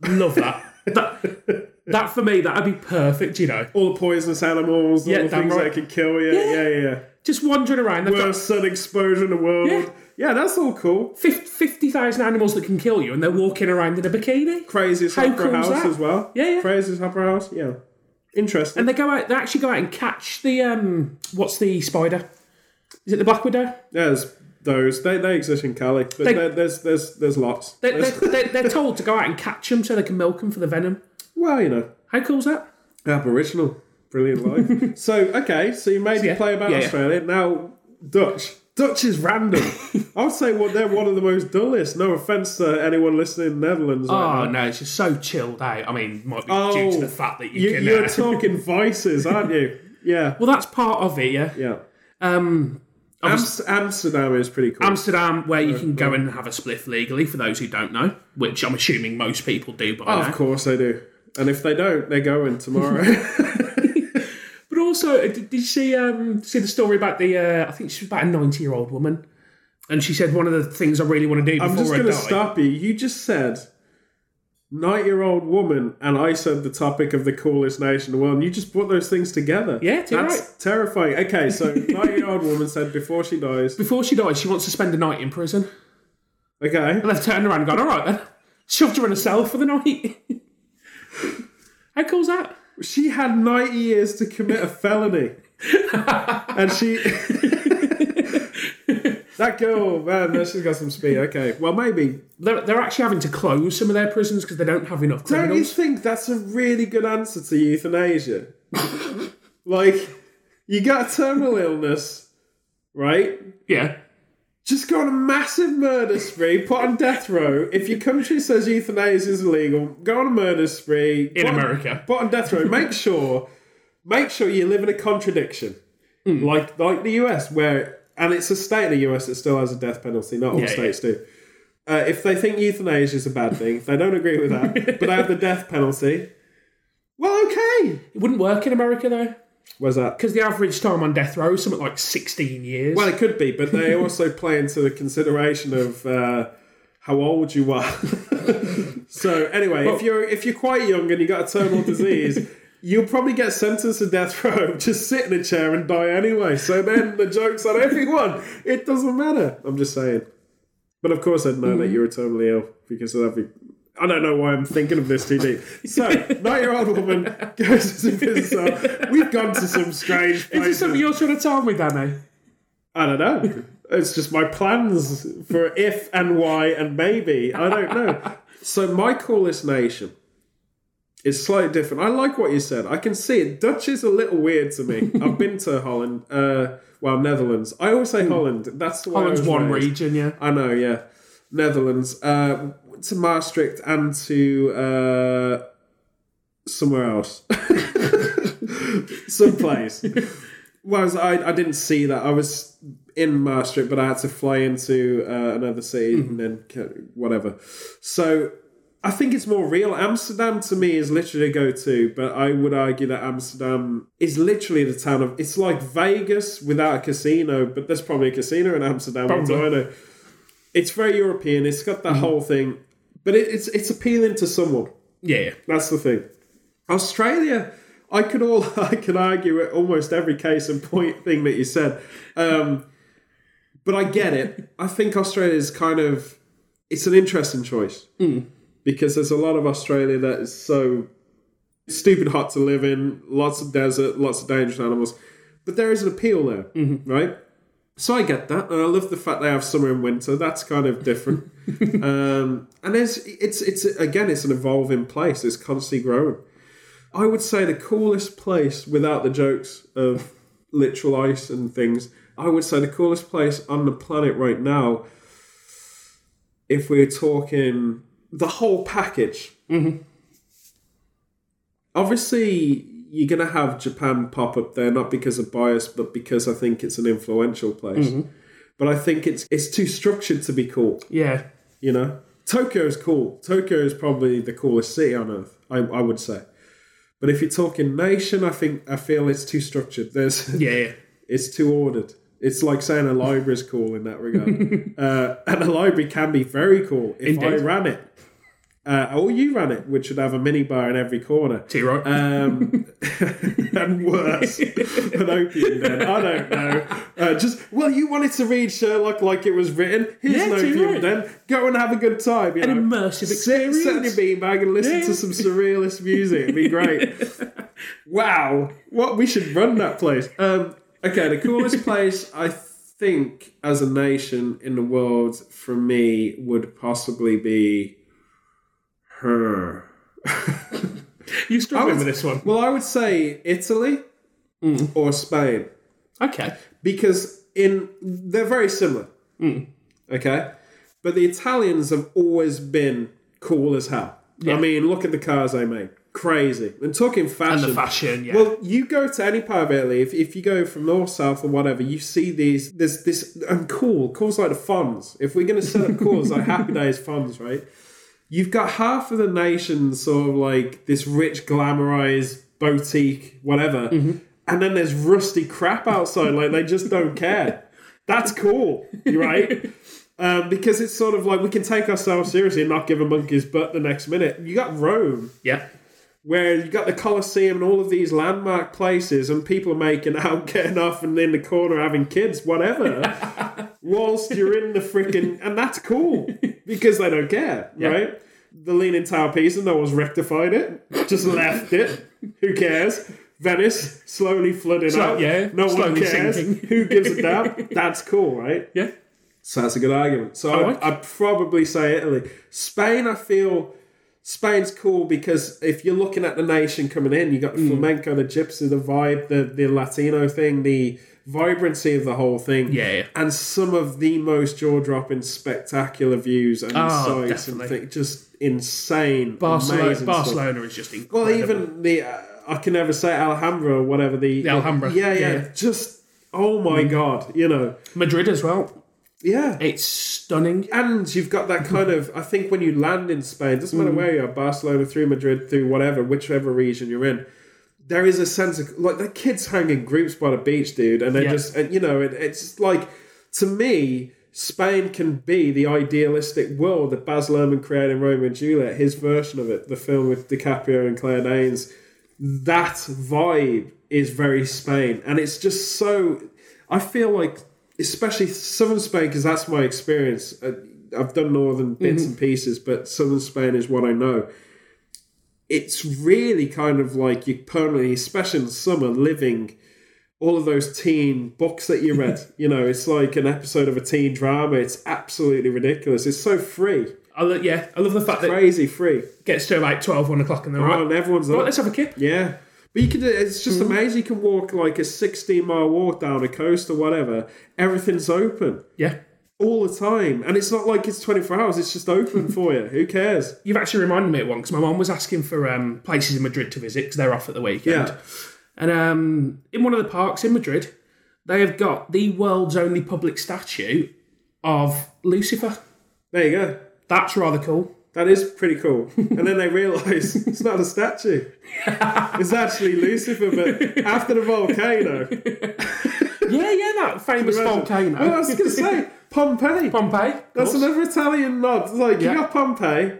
Love that. (laughs) that that for me that'd be perfect. You know, All the poisonous animals, all Yeah, the things right. that could kill you. Yeah, yeah, yeah. just wandering around. They've got Worst sun exposure in the world. Yeah. Yeah, that's all cool. fif- 50,000 animals that can kill you and they're walking around in a bikini. Craziest How opera house that? as well. Yeah, yeah. Craziest opera house. Yeah. Interesting. And they go out, they actually go out and catch the, um, what's the spider? Is it the Black Widow? There's those. They, they exist in Cali, but They- there's there's there's lots. They, they're, they're told to go out and catch them so they can milk them for the venom. Well, you know, How cool's that? Aboriginal, brilliant life. (laughs) so okay, so you made me yeah. play about Yeah, yeah. Australia. Now Dutch. Dutch is random. (laughs) I would say what they're one of the most dullest. No offense to anyone listening in the Netherlands. right Oh, now. no, it's just so chilled out. I mean, might be due Oh, to the fact that you, You, can. you're uh, talking (laughs) vices, aren't you? Yeah, well, that's part of it, yeah. yeah. Um, Amst- Amsterdam is pretty cool. Amsterdam, where you can go and have a spliff legally, for those who don't know, which I'm assuming most people do by Oh, of course they do. And if they don't, they're going tomorrow. (laughs) (laughs) But also, uh, did, you see um, see the story about the? Uh, I think she was about a ninety year old woman, and she said one of the things I really want to do I'm just going to stop you. You just said 90 year old woman, and I said the topic of the coolest nation in the world. And you just put those things together. Yeah, That's right. terrifying. Okay, so (laughs) 90 year old woman said before she dies, Before she dies, she wants to spend a night in prison. okay, And they've turned around and gone, all right then, shoved her in a cell for the night. How cool's that? she had 90 years to commit a felony. and she. (laughs) that girl, man, she's got some speed. Okay, well, maybe. They're, they're actually having to close some of their prisons because they don't have enough Don't you think that's a really good answer to euthanasia? (laughs) like, you got a terminal illness, right? Yeah. Just go on a massive murder spree, put on death row. If your country says euthanasia is illegal, go on a murder spree. In put on- America. put on death row. Make sure, make sure you live in a contradiction, Hmm. like like the US, where and it's a state in the US that still has a death penalty. Not all Yeah, states do. Uh, if they think euthanasia is a bad thing, if they don't agree with that, but they have the death penalty, well, okay. It wouldn't work in America though, Where's that? because the average time on death row is something like 16 years. Well, it could be, but they also (laughs) play into the consideration of uh, how old you are. (laughs) so anyway, if you're if you're quite young and you got a terminal disease, you'll probably get sentenced to death (laughs) row. Just sit in a chair and die anyway. So then the joke's on everyone. It doesn't matter. I'm just saying. But of course, I'd know that you're terminally ill because that'd be. I don't know why I'm thinking of this too deep. So, nine-year-old woman goes to prison cell. We've gone to some strange is this something you're trying to tell me, Danny? I don't know. It's just my plans for if and why and maybe. I don't know. So my coolest nation is slightly different. I like what you said. I can see it. Dutch is a little weird to me. (laughs) I've been to Holland. Uh, well, Netherlands. I always say Holland. That's the Holland's one raised. region, yeah. I know, yeah. Netherlands. Uh, to Maastricht and to uh, somewhere else. (laughs) Someplace. Whereas I, I didn't see that. I was in Maastricht, but I had to fly into uh, another city and then whatever. So I think it's more real. Amsterdam to me is literally a go to, but I would argue that Amsterdam is literally the town of. It's like Vegas without a casino, but there's probably a casino in Amsterdam. do I know? It's very European. It's got that whole thing, but it, it's it's appealing to someone. Yeah. That's the thing. Australia, I could all (laughs) I can argue at almost every case and point thing that you said, um, but I get it. I think Australia is kind of it's an interesting choice because there's a lot of Australia that is so stupid hot to live in, lots of desert, lots of dangerous animals, but there is an appeal there, right? So I get that, and I love the fact they have summer and winter. That's kind of different. (laughs) um, and there's it's it's again it's an evolving place. It's constantly growing. I would say the coolest place, without the jokes of literal ice and things, I would say the coolest place on the planet right now, if we're talking the whole package. Obviously, you're going to have Japan pop up there, not because of bias, but because I think it's an influential place. but I think it's it's too structured to be cool. Yeah. You know, Tokyo is cool. Tokyo is probably the coolest city on earth. I, I would say. But if you're talking nation, I think I feel it's too structured. There's (laughs) Yeah. (laughs) it's too ordered. It's like saying a library is cool in that regard. (laughs) uh, and a library can be very cool if I Indeed. ran it. Uh, or you ran it, which would have a mini bar in every corner. T right. Um, (laughs) and worse, an opium den. I don't know. Uh, just well, you wanted to read Sherlock like it was written. Here's Yeah, an opium right. den. Go and have a good time. You An know. immersive Sit, sit in your beanbag and listen Yeah. to some surrealist music. It'd be great. (laughs) wow, what we should run that place. Um, okay, the coolest (laughs) place I think as a nation in the world for me would possibly be her. You're struggling with this one. Well, I would say Italy or Spain Okay. because in they're very similar. Hmm. Okay, but the Italians have always been cool as hell. Yeah. I mean, look at the cars they make. Crazy. And talking fashion. And the fashion, yeah. Well, you go to any part of Italy, if, if you go from north, south, or whatever, you see these, there's this, and cool, cool's like the Fonz. If we're going to set up cool, it's like Happy Days Fonz, right? You've got half of the nation sort of like this rich, glamorized boutique, whatever, Mm-hmm. and then there's rusty crap outside, like they just don't care. That's cool, right? (laughs) Um, because it's sort of like we can take ourselves seriously and not give a monkey's butt the next minute. You got Rome, yeah. where you got the Colosseum and all of these landmark places, and people are making out, (laughs) getting off, and in the corner having kids, whatever, (laughs) whilst you're in the freaking, and that's cool because they don't care, right? The Leaning Tower Pisa, and no one's rectified it, just left it. Who cares? Venice slowly flooding Slow- out. yeah, no one cares. sinking. Who gives a damn? That's cool, right? Yeah. So that's a good argument. So I I'd, like. I'd probably say Italy. Spain, I feel Spain's cool because if you're looking at the nation coming in, you got the Mm. flamenco, the gypsy, the vibe, the, the Latino thing, the vibrancy of the whole thing. Yeah, yeah. And some of the most jaw dropping, spectacular views and Oh, sights and things. Just insane. Barcelona, amazing stuff. Is just incredible. Well, even the uh, I can never say Alhambra or whatever the, The Alhambra, Yeah, yeah, yeah. Mm. Just oh my god, you know, Madrid as well. yeah. It's stunning. And you've got that kind of, I think when you land in Spain, doesn't Mm. matter where you are, Barcelona through Madrid, through whatever, whichever region you're in, there is a sense of, like, the kids hang in groups by the beach, dude. And they Yeah. just, and, you know, it, it's like, to me, Spain can be the idealistic world that Baz Luhrmann created in Romeo and Juliet, his version of it, the film with DiCaprio and Claire Danes. That vibe is very Spain. And it's just so, I feel like especially southern Spain because that's my experience. Uh, I've done northern bits and pieces, but southern Spain is what I know. It's really kind of like you permanently, especially in the summer, living all of those teen books that you read. (laughs) you know, it's like an episode of a teen drama. It's absolutely ridiculous. It's so free, I lo- yeah, I love the fact that crazy free. gets to about 12, 1 o'clock in the Oh, night. and everyone's Right, let's have a kid. Yeah. But you can, it's just mm-hmm. amazing. You can walk like a 16 mile walk down a coast or whatever. Everything's open Yeah. All the time. And it's not like it's 24 hours, it's just open (laughs) for you. Who cares? You've actually reminded me of one because my mum was asking for um, places in Madrid to visit because they're off at the weekend. Yeah. And um, in one of the parks in Madrid, they have got the world's only public statue of Lucifer. There you go. That's rather cool. That is pretty cool. And then they realise (laughs) it's not a statue. It's actually Lucifer, but after the volcano. (laughs) Yeah, yeah, that famous volcano. Well, I was going to say, (laughs) Pompeii. Pompeii. That's another Italian nod. It's like, Yeah. you got Pompeii,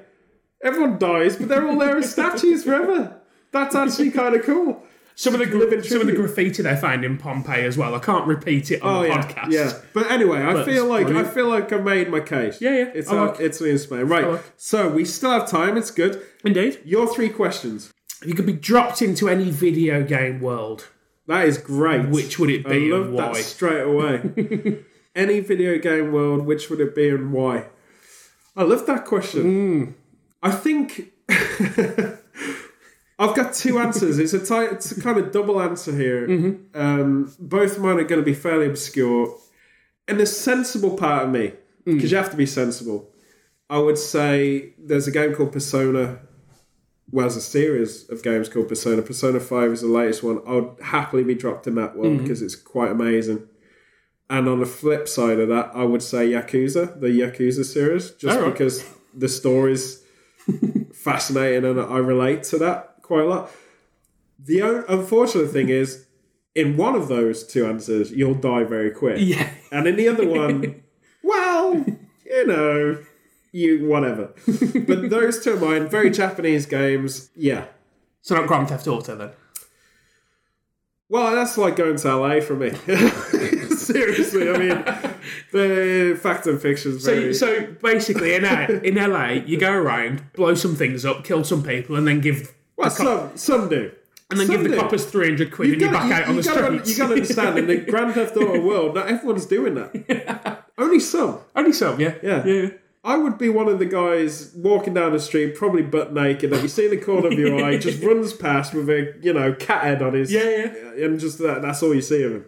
everyone dies, but they're all there as (laughs) statues forever. That's actually kind of cool. Some of the gra- some of the graffiti they find in Pompeii as well. I can't repeat it on Oh the yeah, podcast. yeah. But anyway, I But feel like. I feel like I made my case. Yeah, yeah. It's like- Italy and Spain, right? like- So we still have time. It's good. Indeed. Your three questions. If you could be dropped into any video game world, That is great. which would it I be love and that why? straight away. (laughs) Any video game world, which would it be and why? I love that question. Hmm. I think (laughs) I've got two answers. It's a ti- it's a kind of double answer here. Mm-hmm. Um, both of mine are going to be fairly obscure. And the sensible part of me, because you have to be sensible, I would say there's a game called Persona. Well, there's a series of games called Persona. Persona 5 is the latest one. I would happily be dropped in that Mm-hmm. one because it's quite amazing. And on the flip side of that, I would say Yakuza, the Yakuza series, just right. because the story's (laughs) fascinating and I relate to that quite a lot. The unfortunate thing is, in one of those two answers, you'll die very quick. Yeah. And in the other one, (laughs) well, you know, you whatever. (laughs) but those two of mine, very Japanese games, yeah. So not Grand Theft Auto then. Well, that's like going to LA for me. (laughs) Seriously, I mean, the fact and fiction is So, very. so basically, in LA, in LA, you go around, blow some things up, kill some people, and then give well, some some do. and then some give the do. coppers three hundred quid, and you're back out on the gotta, streets. You got to understand, in the Grand Theft Auto (laughs) world, not everyone's doing that. Only some. Only some, yeah, Yeah. yeah. I would be one of the guys walking down the street, probably butt naked, that you see in the corner of your (laughs) eye, just runs past with a you know cat head on his Yeah, yeah. and just that, that's all you see of him.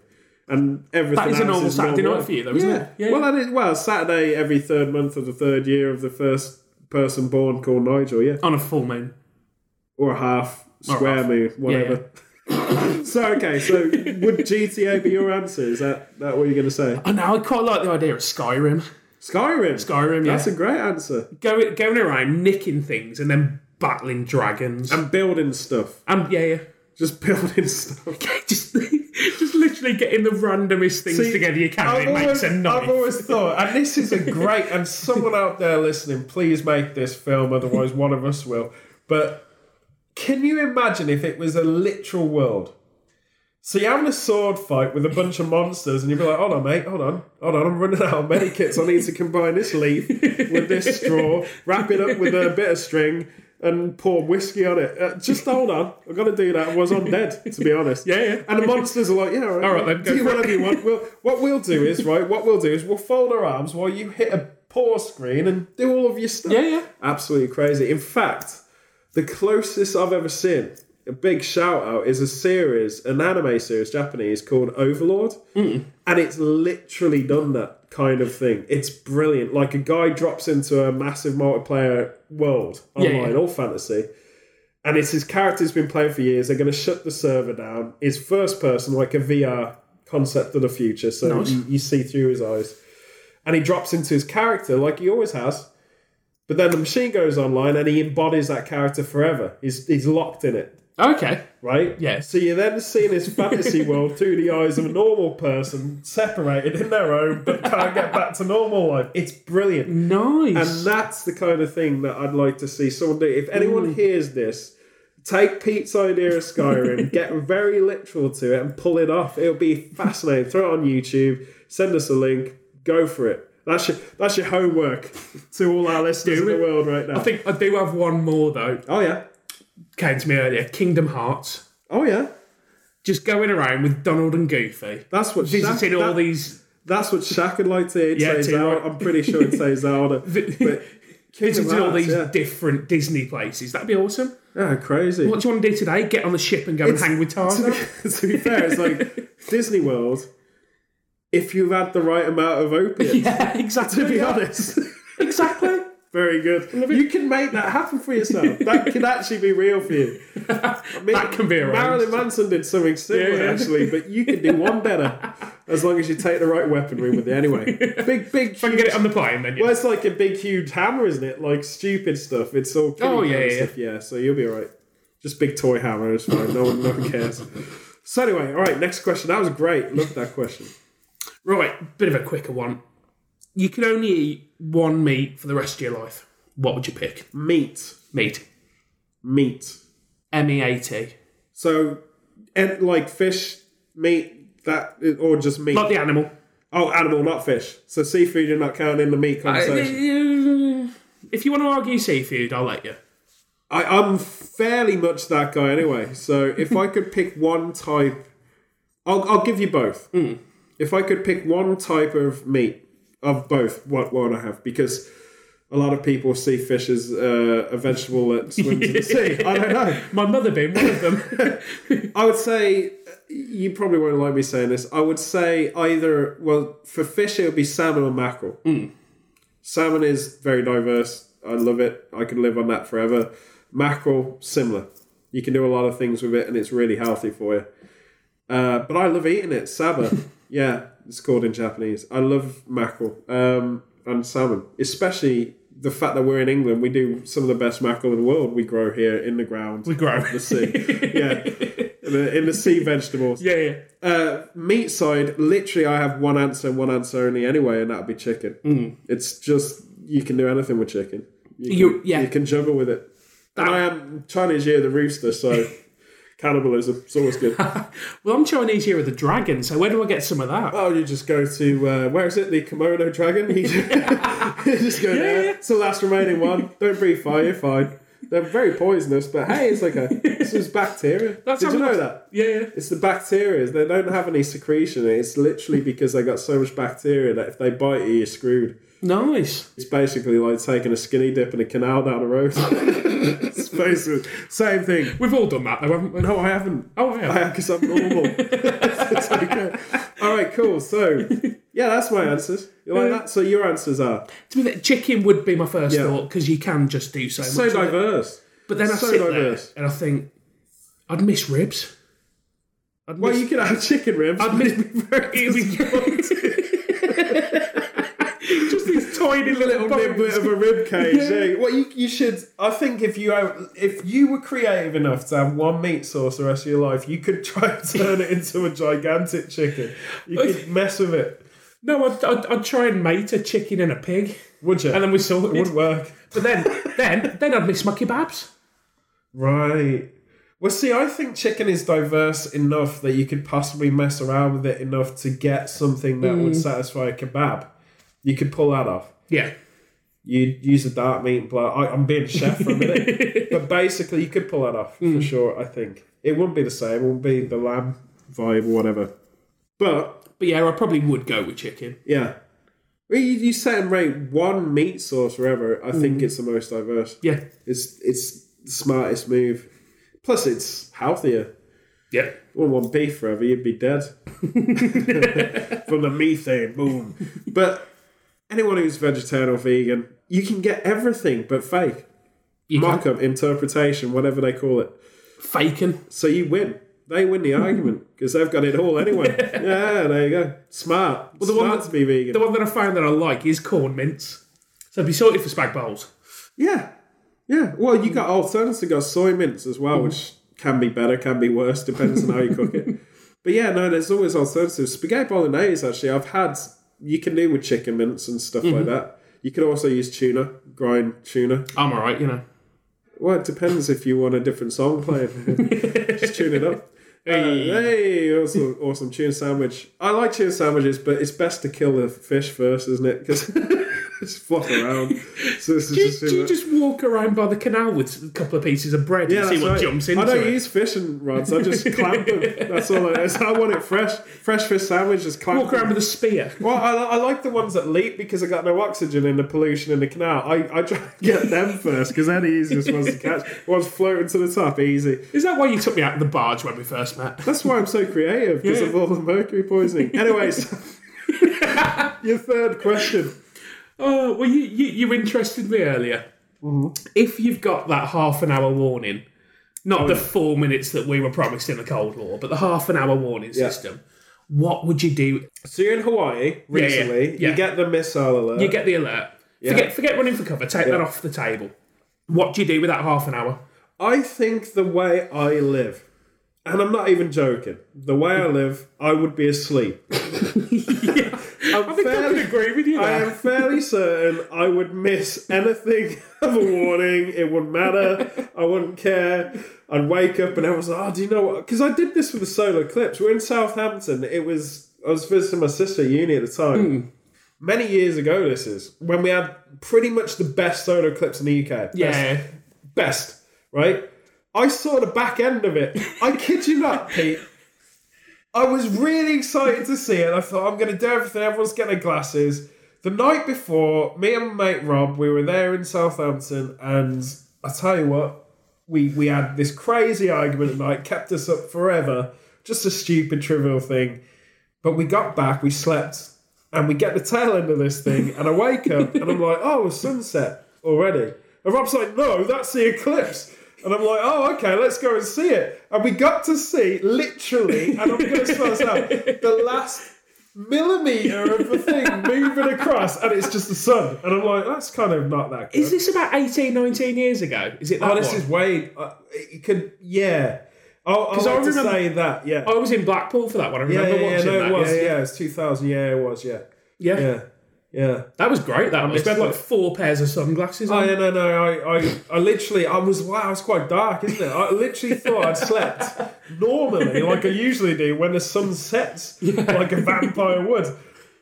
And everything That is a normal is Saturday normal. night for you, though, isn't yeah. it? Yeah, Well, that is, well, Saturday every third month of the third year of the first person born called Nigel, yeah, On a full moon. or a half square half. moon, whatever. (laughs) so okay, so would GTA be your answer? Is that that what you're going to say? I know. I quite like the idea of Skyrim. Skyrim. Skyrim, yeah. That's a great answer. Going going around nicking things and then battling dragons. And building stuff. and yeah, yeah. Just building stuff. (laughs) just (laughs) just literally getting the randomest things See, together you can. I've it makes always, a knife. I've always thought, and this is a (laughs) great, and someone out there listening, please make this film, otherwise one of us will. But can you imagine if it was a literal world? So you're having a sword fight with a bunch of monsters, and you'd be like, "Hold on, mate, hold on, hold on, I'm running out of medikits. I need to combine this leaf with this straw, wrap it up with a bit of string, and pour whiskey on it. Uh, just hold on, I've got to do that. I was on dead, to be honest. Yeah, yeah. And the monsters are like, "Yeah, all right, All right, then, go do for it." whatever you want. We'll, what we'll do is right. What we'll do is we'll fold our arms while you hit a pause screen and do all of your stuff. Yeah, yeah. Absolutely crazy. In fact, the closest I've ever seen, a big shout out, is a series, an anime series, Japanese, called Overlord. Mm. And it's literally done that kind of thing. It's brilliant. Like a guy drops into a massive multiplayer world Yeah, online, yeah. all fantasy. And it's his character's been playing for years. They're going to shut the server down. It's first person, like a VR concept of the future. So Nice. you, you see through his eyes. And he drops into his character like he always has. But then the machine goes online and he embodies that character forever. He's, he's locked in it, Okay. right? Yeah. So you're then seeing this fantasy (laughs) world through the eyes of a normal person, separated in their own, but can't get back to normal life. It's brilliant. Nice. And that's the kind of thing that I'd like to see someone do. If anyone hears this, take Pete's idea of Skyrim, (laughs) get very literal to it, and pull it off. It'll be fascinating. Throw it on YouTube, send us a link, go for it. That's your, that's your homework to all our listeners in the world right now. I think I do have one more though. oh, yeah. Came to me earlier. Kingdom Hearts. Oh, yeah. Just going around with Donald and Goofy, That's what visiting Shaq, all that- these. That's what Shaq would like to hear. Yeah, Yeah, too, right. I'm pretty sure it says Zelda. (laughs) But Kingdom Visiting all Hearts, these yeah. different Disney places. That'd be awesome. yeah, crazy. What do you want to do today? Get on the ship and go and hang with (laughs) to, Tarzan? be, (laughs) to be fair, it's like Disney World. If you've had the right amount of opiates, yeah, exactly. to be honest, Exactly. Very good. You can make that happen for yourself. (laughs) That can actually be real for you. I mean, That can be arranged. Marilyn Manson did something similar, Yeah, yeah. actually, but you can do one better as long as you take the right weaponry with you. Anyway, (laughs) big, big. If I can get it on the plane, then yeah. Well, it's like a big, huge hammer, isn't it? Like stupid stuff. It's all. Oh, yeah, yeah. stuff. yeah. So you'll be alright. Just big toy hammer is fine. No one, no one cares. So anyway, all right. Next question. That was great. Loved that question. Right, bit of a quicker one. You can only eat one meat for the rest of your life. What would you pick? Meat, Meat. meat. M E A T. So, and like fish, meat, that or just meat. Not the animal. oh, animal, not fish. So seafood, you're not counting in the meat conversation. If you want to argue seafood, I'll let you. I, I'm fairly much that guy anyway. So if I could pick one type, I'll, I'll give you both. Hmm. If I could pick one type of meat of both, what, would I have? Because a lot of people see fish as uh, a vegetable that swims in the sea. (laughs) I don't know. My mother being one of them. (laughs) I would say, you probably won't like me saying this. I would say either, well, for fish, it would be salmon or mackerel. Salmon is very diverse. I love it. I could live on that forever. Mackerel, similar. You can do a lot of things with it, and it's really healthy for you. Uh, but I love eating it. Saba. (laughs) yeah, it's called in Japanese. I love mackerel um, and salmon, especially the fact that we're in England. We do some of the best mackerel in the world. We grow here in the ground. We grow. the sea. (laughs) yeah. In the, in the sea vegetables. Yeah, yeah. Uh, meat side, literally, I have one answer, and one answer only anyway, and that'd be chicken. Mm. It's just you can do anything with chicken. You can, You- yeah. you can juggle with it. And I am Chinese year the rooster, so (laughs) cannibalism. It's always good. (laughs) Well, I'm Chinese here with the dragon, so where do I get some of that? Oh, you just go to uh, where is it? The Komodo dragon. (laughs) You just go there. yeah. It's the last remaining one. Don't breathe fire. You're fine. They're very poisonous, but hey, it's like a this is bacteria. (laughs) That's Did you know that? Yeah, yeah. It's the bacteria. They don't have any secretion. It's literally because they got so much bacteria that if they bite you, you're screwed. Nice. It's basically like taking a skinny dip in a canal down the road. Basically same thing. We've all done that, though, haven't we? No, I haven't. Oh, yeah. because I'm normal. (laughs) It's okay. All right, cool. So, yeah, that's my answers. You like uh, that? So your answers are To be fair, chicken would be my first Yeah. thought because you can just do so, so much. it. diverse. But then I so sit diverse. there and I think I'd miss ribs. I'd Well, you could have chicken ribs. I'd miss (laughs) just these tiny little bones. of a rib cage. (laughs) yeah. Eh? Well, you, you should. I think if you have, if you were creative enough to have one meat source the rest of your life, you could (laughs) try and turn it into a gigantic chicken. You could mess with it. No, I'd, I'd, I'd try and mate a chicken and a pig, Would you? and then we saw it wouldn't work. But then, then, then I'd miss my kebabs. Right. Well, see, I think chicken is diverse enough that you could possibly mess around with it enough to get something that would mm. satisfy a kebab. You could pull that off. Yeah, You'd use a dark meat and blow. I, I'm being chef for a minute, (laughs) but basically, you could pull that off for mm. sure. I think it wouldn't be the same. It wouldn't be the lamb vibe or whatever. But but yeah, I probably would go with chicken. yeah, you, you set and rate one meat source forever. I think mm. it's the most diverse. Yeah, It's it's the smartest move. Plus, it's healthier. yeah. Wouldn't want beef forever, you'd be dead. (laughs) (laughs) From the methane, boom. But anyone who's vegetarian or vegan, you can get everything but fake. You Mock up, interpretation, whatever they call it. faking. So you win. They win the (laughs) argument because they've got it all anyway. (laughs) yeah, there you go. Smart. Well, the Smart one that- to be vegan. The one that I found that I like is Quorn mince. So be sorted for spag bowls. yeah. Yeah. Well, you got alternatives. You got soy mince as well, mm-hmm. which can be better, can be worse, depends on how you cook it. (laughs) But yeah, no, there's always alternatives. Spaghetti bolognese, actually, I've had, you can do with chicken mince and stuff like that. You could also use tuna, grind tuna. I'm alright, you know. Well, it depends if you want a different song playing. (laughs) Just tune it up. Uh, hey, awesome, awesome tuna sandwich. I like tuna sandwiches, but it's best to kill the fish first, isn't it? Because (laughs) it's flop around. (laughs) So this is Do you, just, do you just walk around by the canal with a couple of pieces of bread yeah, and see what right. jumps into I don't it? use fishing rods. I just (laughs) clamp them. That's all it is. I want it fresh. Fresh fish sandwich. Just clamp. walk around them. with a spear. Well, I, I like the ones that leap because I got no oxygen in the pollution in the canal. I, I try to get them first because they're the easiest ones to catch. Ones floating to the top, easy. Is that why you took me out of the barge when we first met? That's why I'm so creative because Yeah. of all the mercury poisoning. Anyways, (laughs) your third question. Oh, well, you, you, you interested me earlier. Mm-hmm. If you've got that half an hour warning, not Oh, the four minutes that we were promised in the Cold War, but the half an hour warning system, what would you do? So you're in Hawaii recently. yeah. You get the missile alert. You get the alert. Forget, forget running for cover. Take that off the table. What do you do with that half an hour? I think the way I live, and I'm not even joking, the way I (laughs) live, I would be asleep. (laughs) (laughs) I'm I think I fairly- can agree with you I am fairly certain I would miss anything (laughs) of a warning. It wouldn't matter. I wouldn't care. I'd wake up and I was like, oh, do you know what? Because I did this with the solar eclipse. We're in Southampton. It was, I was visiting my sister at uni at the time. Hmm. Many years ago, this is, when we had pretty much the best solar eclipse in the UK. Best, Yeah. Best, right? I saw the back end of it. I kid you not, Pete. I was really excited to see it. I thought I'm going to do everything. Everyone's getting their glasses. The night before, me and my mate Rob, we were there in Southampton, and I tell you what, we we had this crazy argument at night, kept us up forever. Just a stupid, trivial thing. But we got back, we slept, and we get the tail end of this thing, and I wake up and I'm like, oh, it's sunset already. And Rob's like, no, that's the eclipse. And I'm like, oh, okay, let's go and see it. And we got to see literally, and I'm going to spell this out, the last millimeter of the thing (laughs) moving across, and it's just the sun. And I'm like, that's kind of not that good. Is this about 18, 19 years ago? Is it that oh, this one? is way. Uh, it could, yeah. I'll, I'll 'Cause I to remember- say that, yeah. I was in Blackpool for that one. I yeah, remember yeah, yeah, watching no, that. it was, yeah, yeah, it's 2000, yeah, it was, yeah. yeah. Yeah, yeah. That was great. That missed had like it. four pairs of sunglasses Oh on. yeah, no, no. I, I, I literally, I was wow. It's quite dark, isn't it? I literally thought I'd slept (laughs) normally, like I usually do, when the sun sets, like a vampire would.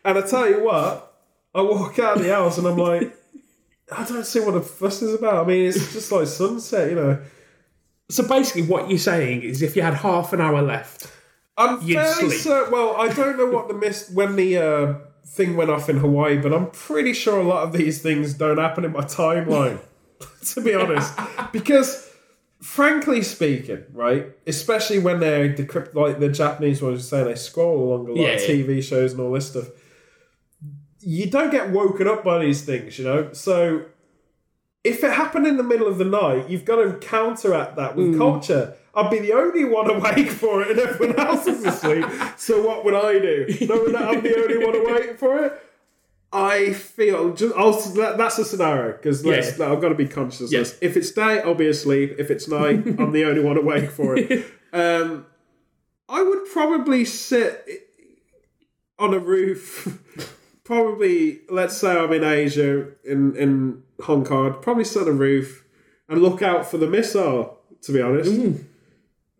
And I tell you what, I walk out of the house and I'm like, I don't see what the fuss is about. I mean, it's just like sunset, you know. So basically, what you're saying is, if you had half an hour left, I'm fairly certain. Well, I don't know what the mist when the uh, thing went off in Hawaii, but I'm pretty sure a lot of these things don't happen in my timeline. (laughs) to be honest, because frankly speaking, right, especially when they're decrypt like the Japanese ones saying they scroll along a lot Yeah, of yeah. TV shows and all this stuff. You don't get woken up by these things, you know. So if it happened in the middle of the night, you've got to counteract that with culture. I'd be the only one awake for it, and everyone (laughs) else is asleep. so what would I do? Knowing that I'm the only one awake for it, I feel just. I'll, that, that's a scenario because Yeah. I've got to be conscious this. If it's day, I'll be asleep. If it's night, I'm the only one awake for it. (laughs) Um, I would probably sit on a roof. (laughs) probably, let's say I'm in Asia, in in Hong Kong. Probably sit on a roof and look out for the missile. To be honest,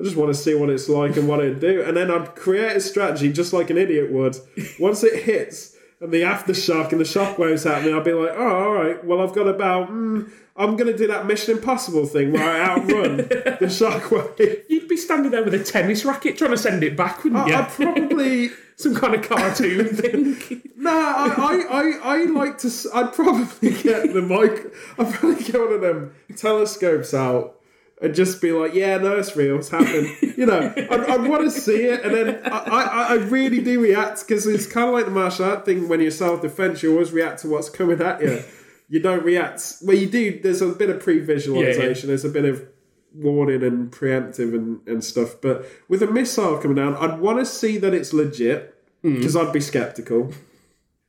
I just want to see what it's like and what it'd do, and then I'd create a strategy just like an idiot would. (laughs) Once it hits and the aftershock and the shockwaves happening, I'd be like, oh, all right. Well, I've got about. Mm, I'm going to do that Mission Impossible thing where I outrun (laughs) the shockwave. Be standing there with a tennis racket trying to send it back, wouldn't you? I'd probably. (laughs) Some kind of cartoon (laughs) thing. No, I, I, I, I like to. I'd probably (laughs) get the mic. I'd probably get one of them telescopes out and just be like, "Yeah, no, it's real. It's happening." You know, I, I want to see it, and then I, I, I really do react because it's kind of like the martial art thing. When you're self defense, you always react to what's coming at you. You don't react. Well, you do. There's a bit of pre-visualization. There's a bit of warning and preemptive and, and stuff. But with a missile coming down, I'd want to see that it's legit hmm. because I'd be skeptical.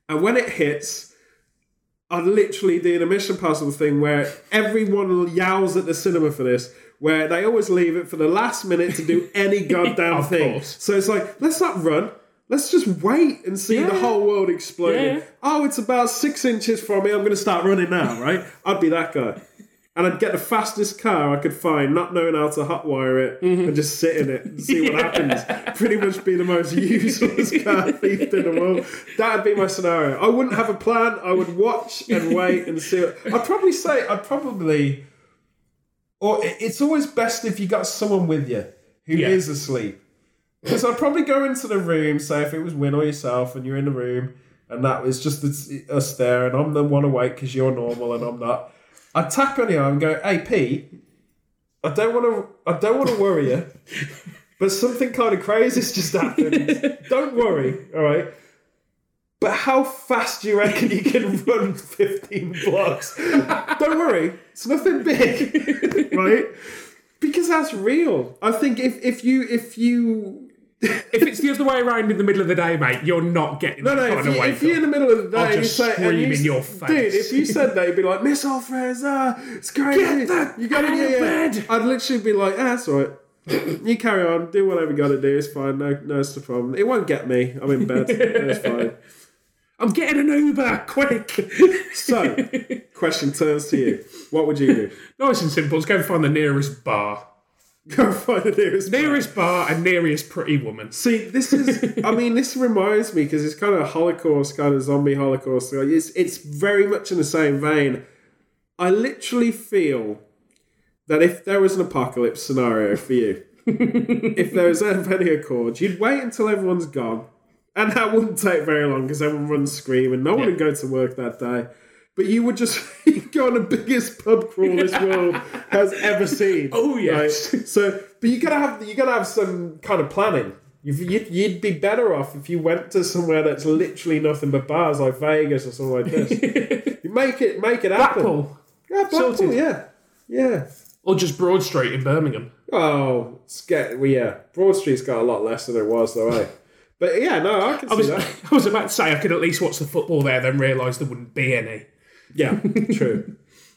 And when it hits, I'd literally do the Mission Impossible thing where everyone yowls at the cinema for this, where they always leave it for the last minute to do (laughs) any goddamn thing. course. So it's like, let's not run. Let's just wait and see the whole world exploding. Yeah. Oh, it's about six inches from me. I'm going to start running now, right? I'd be that guy. And I'd get the fastest car I could find, not knowing how to hotwire it, Mm-hmm. and just sit in it and see what happens. (laughs) Pretty much be the most useless (laughs) car thief in the world. That'd be my scenario. I wouldn't have a plan. I would watch and wait and see. What, I'd probably say, I'd probably, or it's always best if you got someone with you who is Yeah. asleep. Because I'd probably go into the room, say if it was Win or yourself, and you're in the room, and that was just the- us there, and I'm the one awake because you're normal and I'm not. I'd tap on you and go, "Hey Pete, I don't want to, I don't want to worry you, but something kind of crazy's just happened. (laughs) don't worry, all right." But how fast do you reckon you can run 15 blocks? Don't worry, it's nothing big, (laughs) right? Because that's real. I think if, if you if you if it's the other way around in the middle of the day, mate, you're not getting No, no. If, you, if you're in the middle of the day, I'll you just say, scream you, in your face, dude. If you said that, you'd be like, "Missile Fraser, it's crazy." Get that you got to get bed. I'd literally be like, ah, "That's all right. you carry on, do whatever you got to do. It's fine. No, no, it's the problem. It won't get me. I'm in bed. it's (laughs) fine." I'm getting an Uber, quick. So, question turns to you. What would you do? nice and simple. Let's go and find the nearest bar. (laughs) Go find the nearest. Nearest bar and nearest pretty woman. See, this is. I (laughs) mean, this reminds me because it's kind of a Holocaust, kind of zombie Holocaust. Like, It's it's very much in the same vein. I literally feel that if there was an apocalypse scenario for you, (laughs) if there was any accord, you'd wait until everyone's gone, and that wouldn't take very long because everyone runs screaming. No one would go to work that day. But you would just (laughs) go on the biggest pub crawl this world has ever seen. (laughs) Oh, yes. right? So, but you gotta have you gotta have some kind of planning. You'd, you'd be better off if you went to somewhere that's literally nothing but bars, like Vegas or something like this. (laughs) you make it make it happen. Blackpool. Yeah, Blackpool. Sorted. Yeah, yeah. or just Broad Street in Birmingham. Oh, it's get, well, yeah. Broad Street's got a lot less than it was, though, eh? But yeah, no, I can I see was, that. I was about to say I could at least watch the football there, then realise there wouldn't be any. Yeah, true.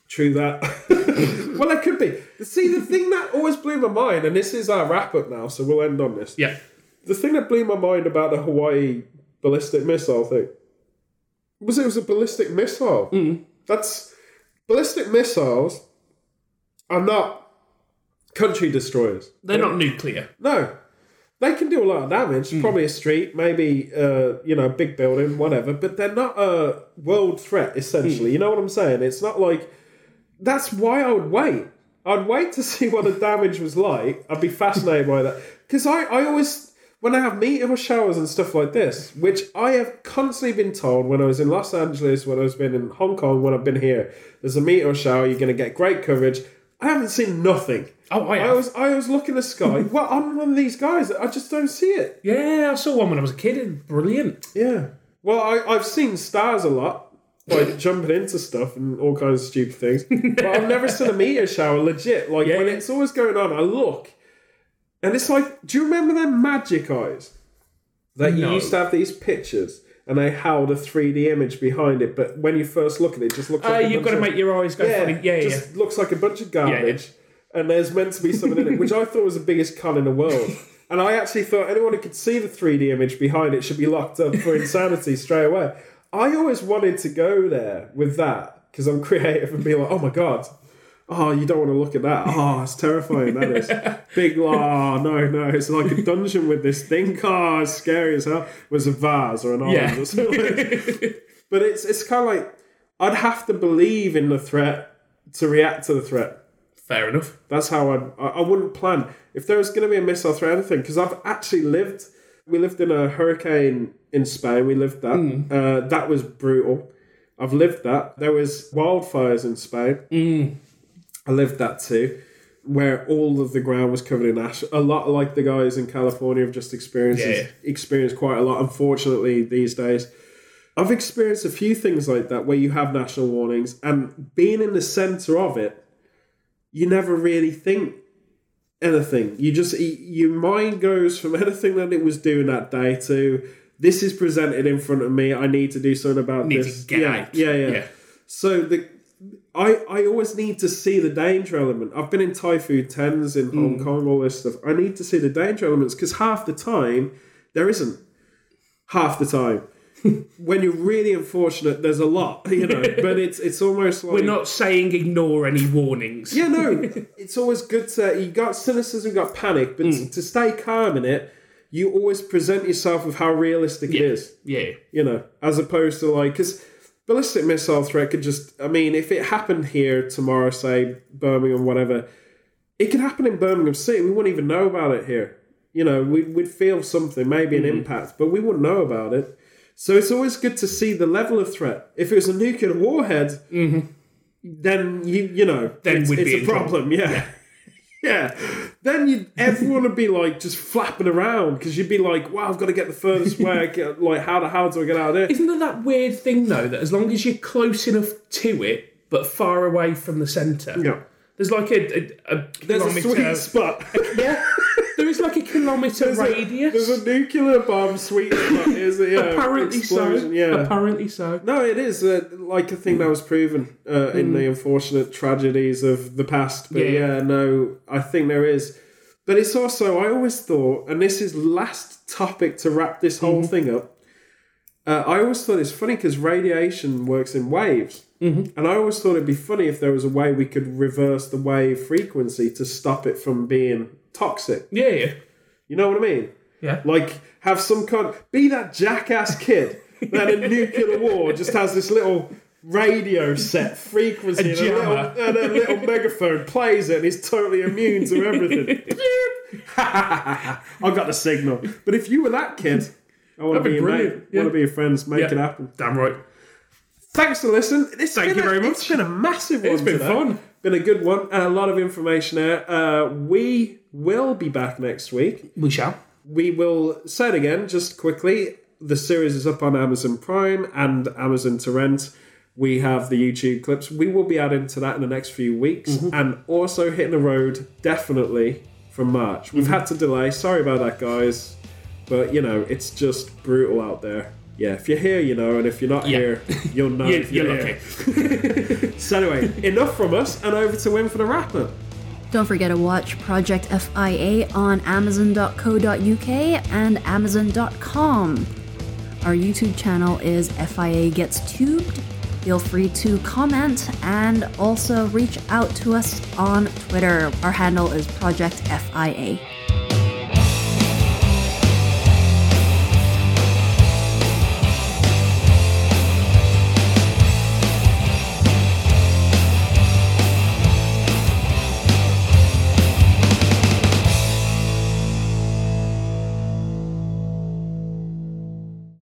true that. (laughs) well, it could be. See, the thing that always blew my mind, and this is our wrap up now, so we'll end on this. Yeah. The thing that blew my mind about the Hawaii ballistic missile thing was it was a ballistic missile. Mm. That's ballistic missiles are not country destroyers. They're not nuclear. No. They can do a lot of damage, probably a street, maybe uh, you know, a big building, whatever, but they're not a world threat essentially. You know what I'm saying? It's not like that's why I would wait. I'd wait to (laughs) see what the damage was like. I'd be fascinated by that. Because I, I always when I have meteor showers and stuff like this, which I have constantly been told when I was in Los Angeles, when I was been in Hong Kong, when I've been here, there's a meteor shower, you're gonna get great coverage. I haven't seen nothing. Oh, I I have. was I was looking at the sky. (laughs) well, I'm one of these guys. I just don't see it. Yeah, I saw one when I was a kid. It's brilliant. Yeah. Well, I, I've seen stars a lot, by (laughs) jumping into stuff and all kinds of stupid things. But I've never seen a meteor shower legit. Like Yeah. when it's always going on, I look, and it's like, do you remember them magic eyes that you No. used to have these pictures? And they held a 3D image behind it, but when you first look at it, it just looks Uh, like a you've bunch got to of- make your eyes go funny. Yeah, yeah, yeah. just looks like a bunch of garbage. And there's meant to be something in it, which I thought was the biggest con in the world. (laughs) And I actually thought anyone who could see the 3D image behind it should be locked up for insanity straight away. I always wanted to go there with that because I'm creative and be like, oh my god, oh you don't want to look at that. Oh, it's terrifying. That is (laughs) big. Oh no, no, it's like a dungeon with this thing. Oh, it's scary as hell. It was a vase or an island Yeah. or something. But it's it's kind of like I'd have to believe in the threat to react to the threat. Fair enough. That's how I'd, I I wouldn't plan if there was going to be a missile threat or anything because I've actually lived. We lived in a hurricane in Spain. We lived that. Uh, that was brutal. I've lived that. There was wildfires in Spain. I lived that too, where all of the ground was covered in ash. A lot like the guys in California have just experienced Yeah. experienced quite a lot. Unfortunately, these days, I've experienced a few things like that where you have national warnings, and being in the center of it, you never really think anything. You just your mind goes from (laughs) anything that it was doing that day to this is presented in front of me. I need to do something about Need this. yeah, out. yeah, yeah, Yeah. So the I I always need to see the danger element. I've been in Typhoon tens in Hong Mm. Kong, all this stuff. I need to see the danger elements because half the time there isn't. Half the time. When you're really unfortunate, there's a lot, (laughs) you know. but it's it's almost like We're not saying ignore any warnings. yeah, no. (laughs) It's always good to you got cynicism, you got panic, but Mm. to stay calm in it, you always present yourself with how realistic it is. Yeah. You know, as opposed to like because ballistic missile threat could just. I mean, if it happened here tomorrow, say Birmingham, whatever, it could happen in Birmingham City. We wouldn't even know about it here. You know, we'd, we'd feel something, maybe Mm-hmm. an impact, but we wouldn't know about it. So it's always good to see the level of threat. If it was a nuclear warhead, then you you know Mm-hmm. Then it's, it's be a problem. Yeah. yeah. (laughs) Then you everyone would be like just flapping around because you'd be like, "Wow, I've got to get the furthest way. Get, like, how the how do I get out of there?" Isn't there that weird thing though that as long as you're close enough to it but far away from the centre, Yeah. there's like a, a, a There's a sweet spot. (laughs) yeah, is like a kilometre There's a- radius. There's a nuclear bomb sweet spot. Is it? Yeah. Apparently explosion, so. Yeah. Apparently so. No, it is uh, like a thing that was proven uh, in the unfortunate tragedies of the past. But Hmm. Yeah. yeah. no, I think there is. But it's also, I always thought, and this is last topic to wrap this whole Mm-hmm. thing up. Uh, I always thought it's funny because radiation works in waves. Mm-hmm. And I always thought it'd be funny if there was a way we could reverse the wave frequency to stop it from being toxic. Yeah, yeah, You know what I mean? yeah. Like, have some kind. Be that jackass kid that in nuclear war just has this little radio set frequency and, a little, and a little megaphone plays it and he's totally immune to everything. (laughs) (laughs) I got the signal. But if you were that kid, I want to be be your mate. brilliant, yeah. want to be your friends. Make Yeah. it happen. Damn right. Thanks for listening. It's Thank you a- very much. It's been a massive one. It's been today. fun. Been a good one. and a lot of information there. Uh, we will be back next week. We shall. We will say it again just quickly. The series is up on Amazon Prime and Amazon to rent. we have the YouTube clips. We will be adding to that in the next few weeks, Mm-hmm. and also hitting the road definitely from March. We've Mm-hmm. had to delay. Sorry about that, guys, but you know it's just brutal out there. Yeah, if you're here, you know, and if you're not Yeah. here, you'll know. (laughs) You- if you're, you're here. (laughs) so anyway, enough from us, and over to Win for the wrap up. Don't forget to watch Project FIA on Amazon.co.uk and Amazon.com. Our YouTube channel is FIA Gets Tubed. Feel free to comment and also reach out to us on Twitter. Our handle is Project FIA.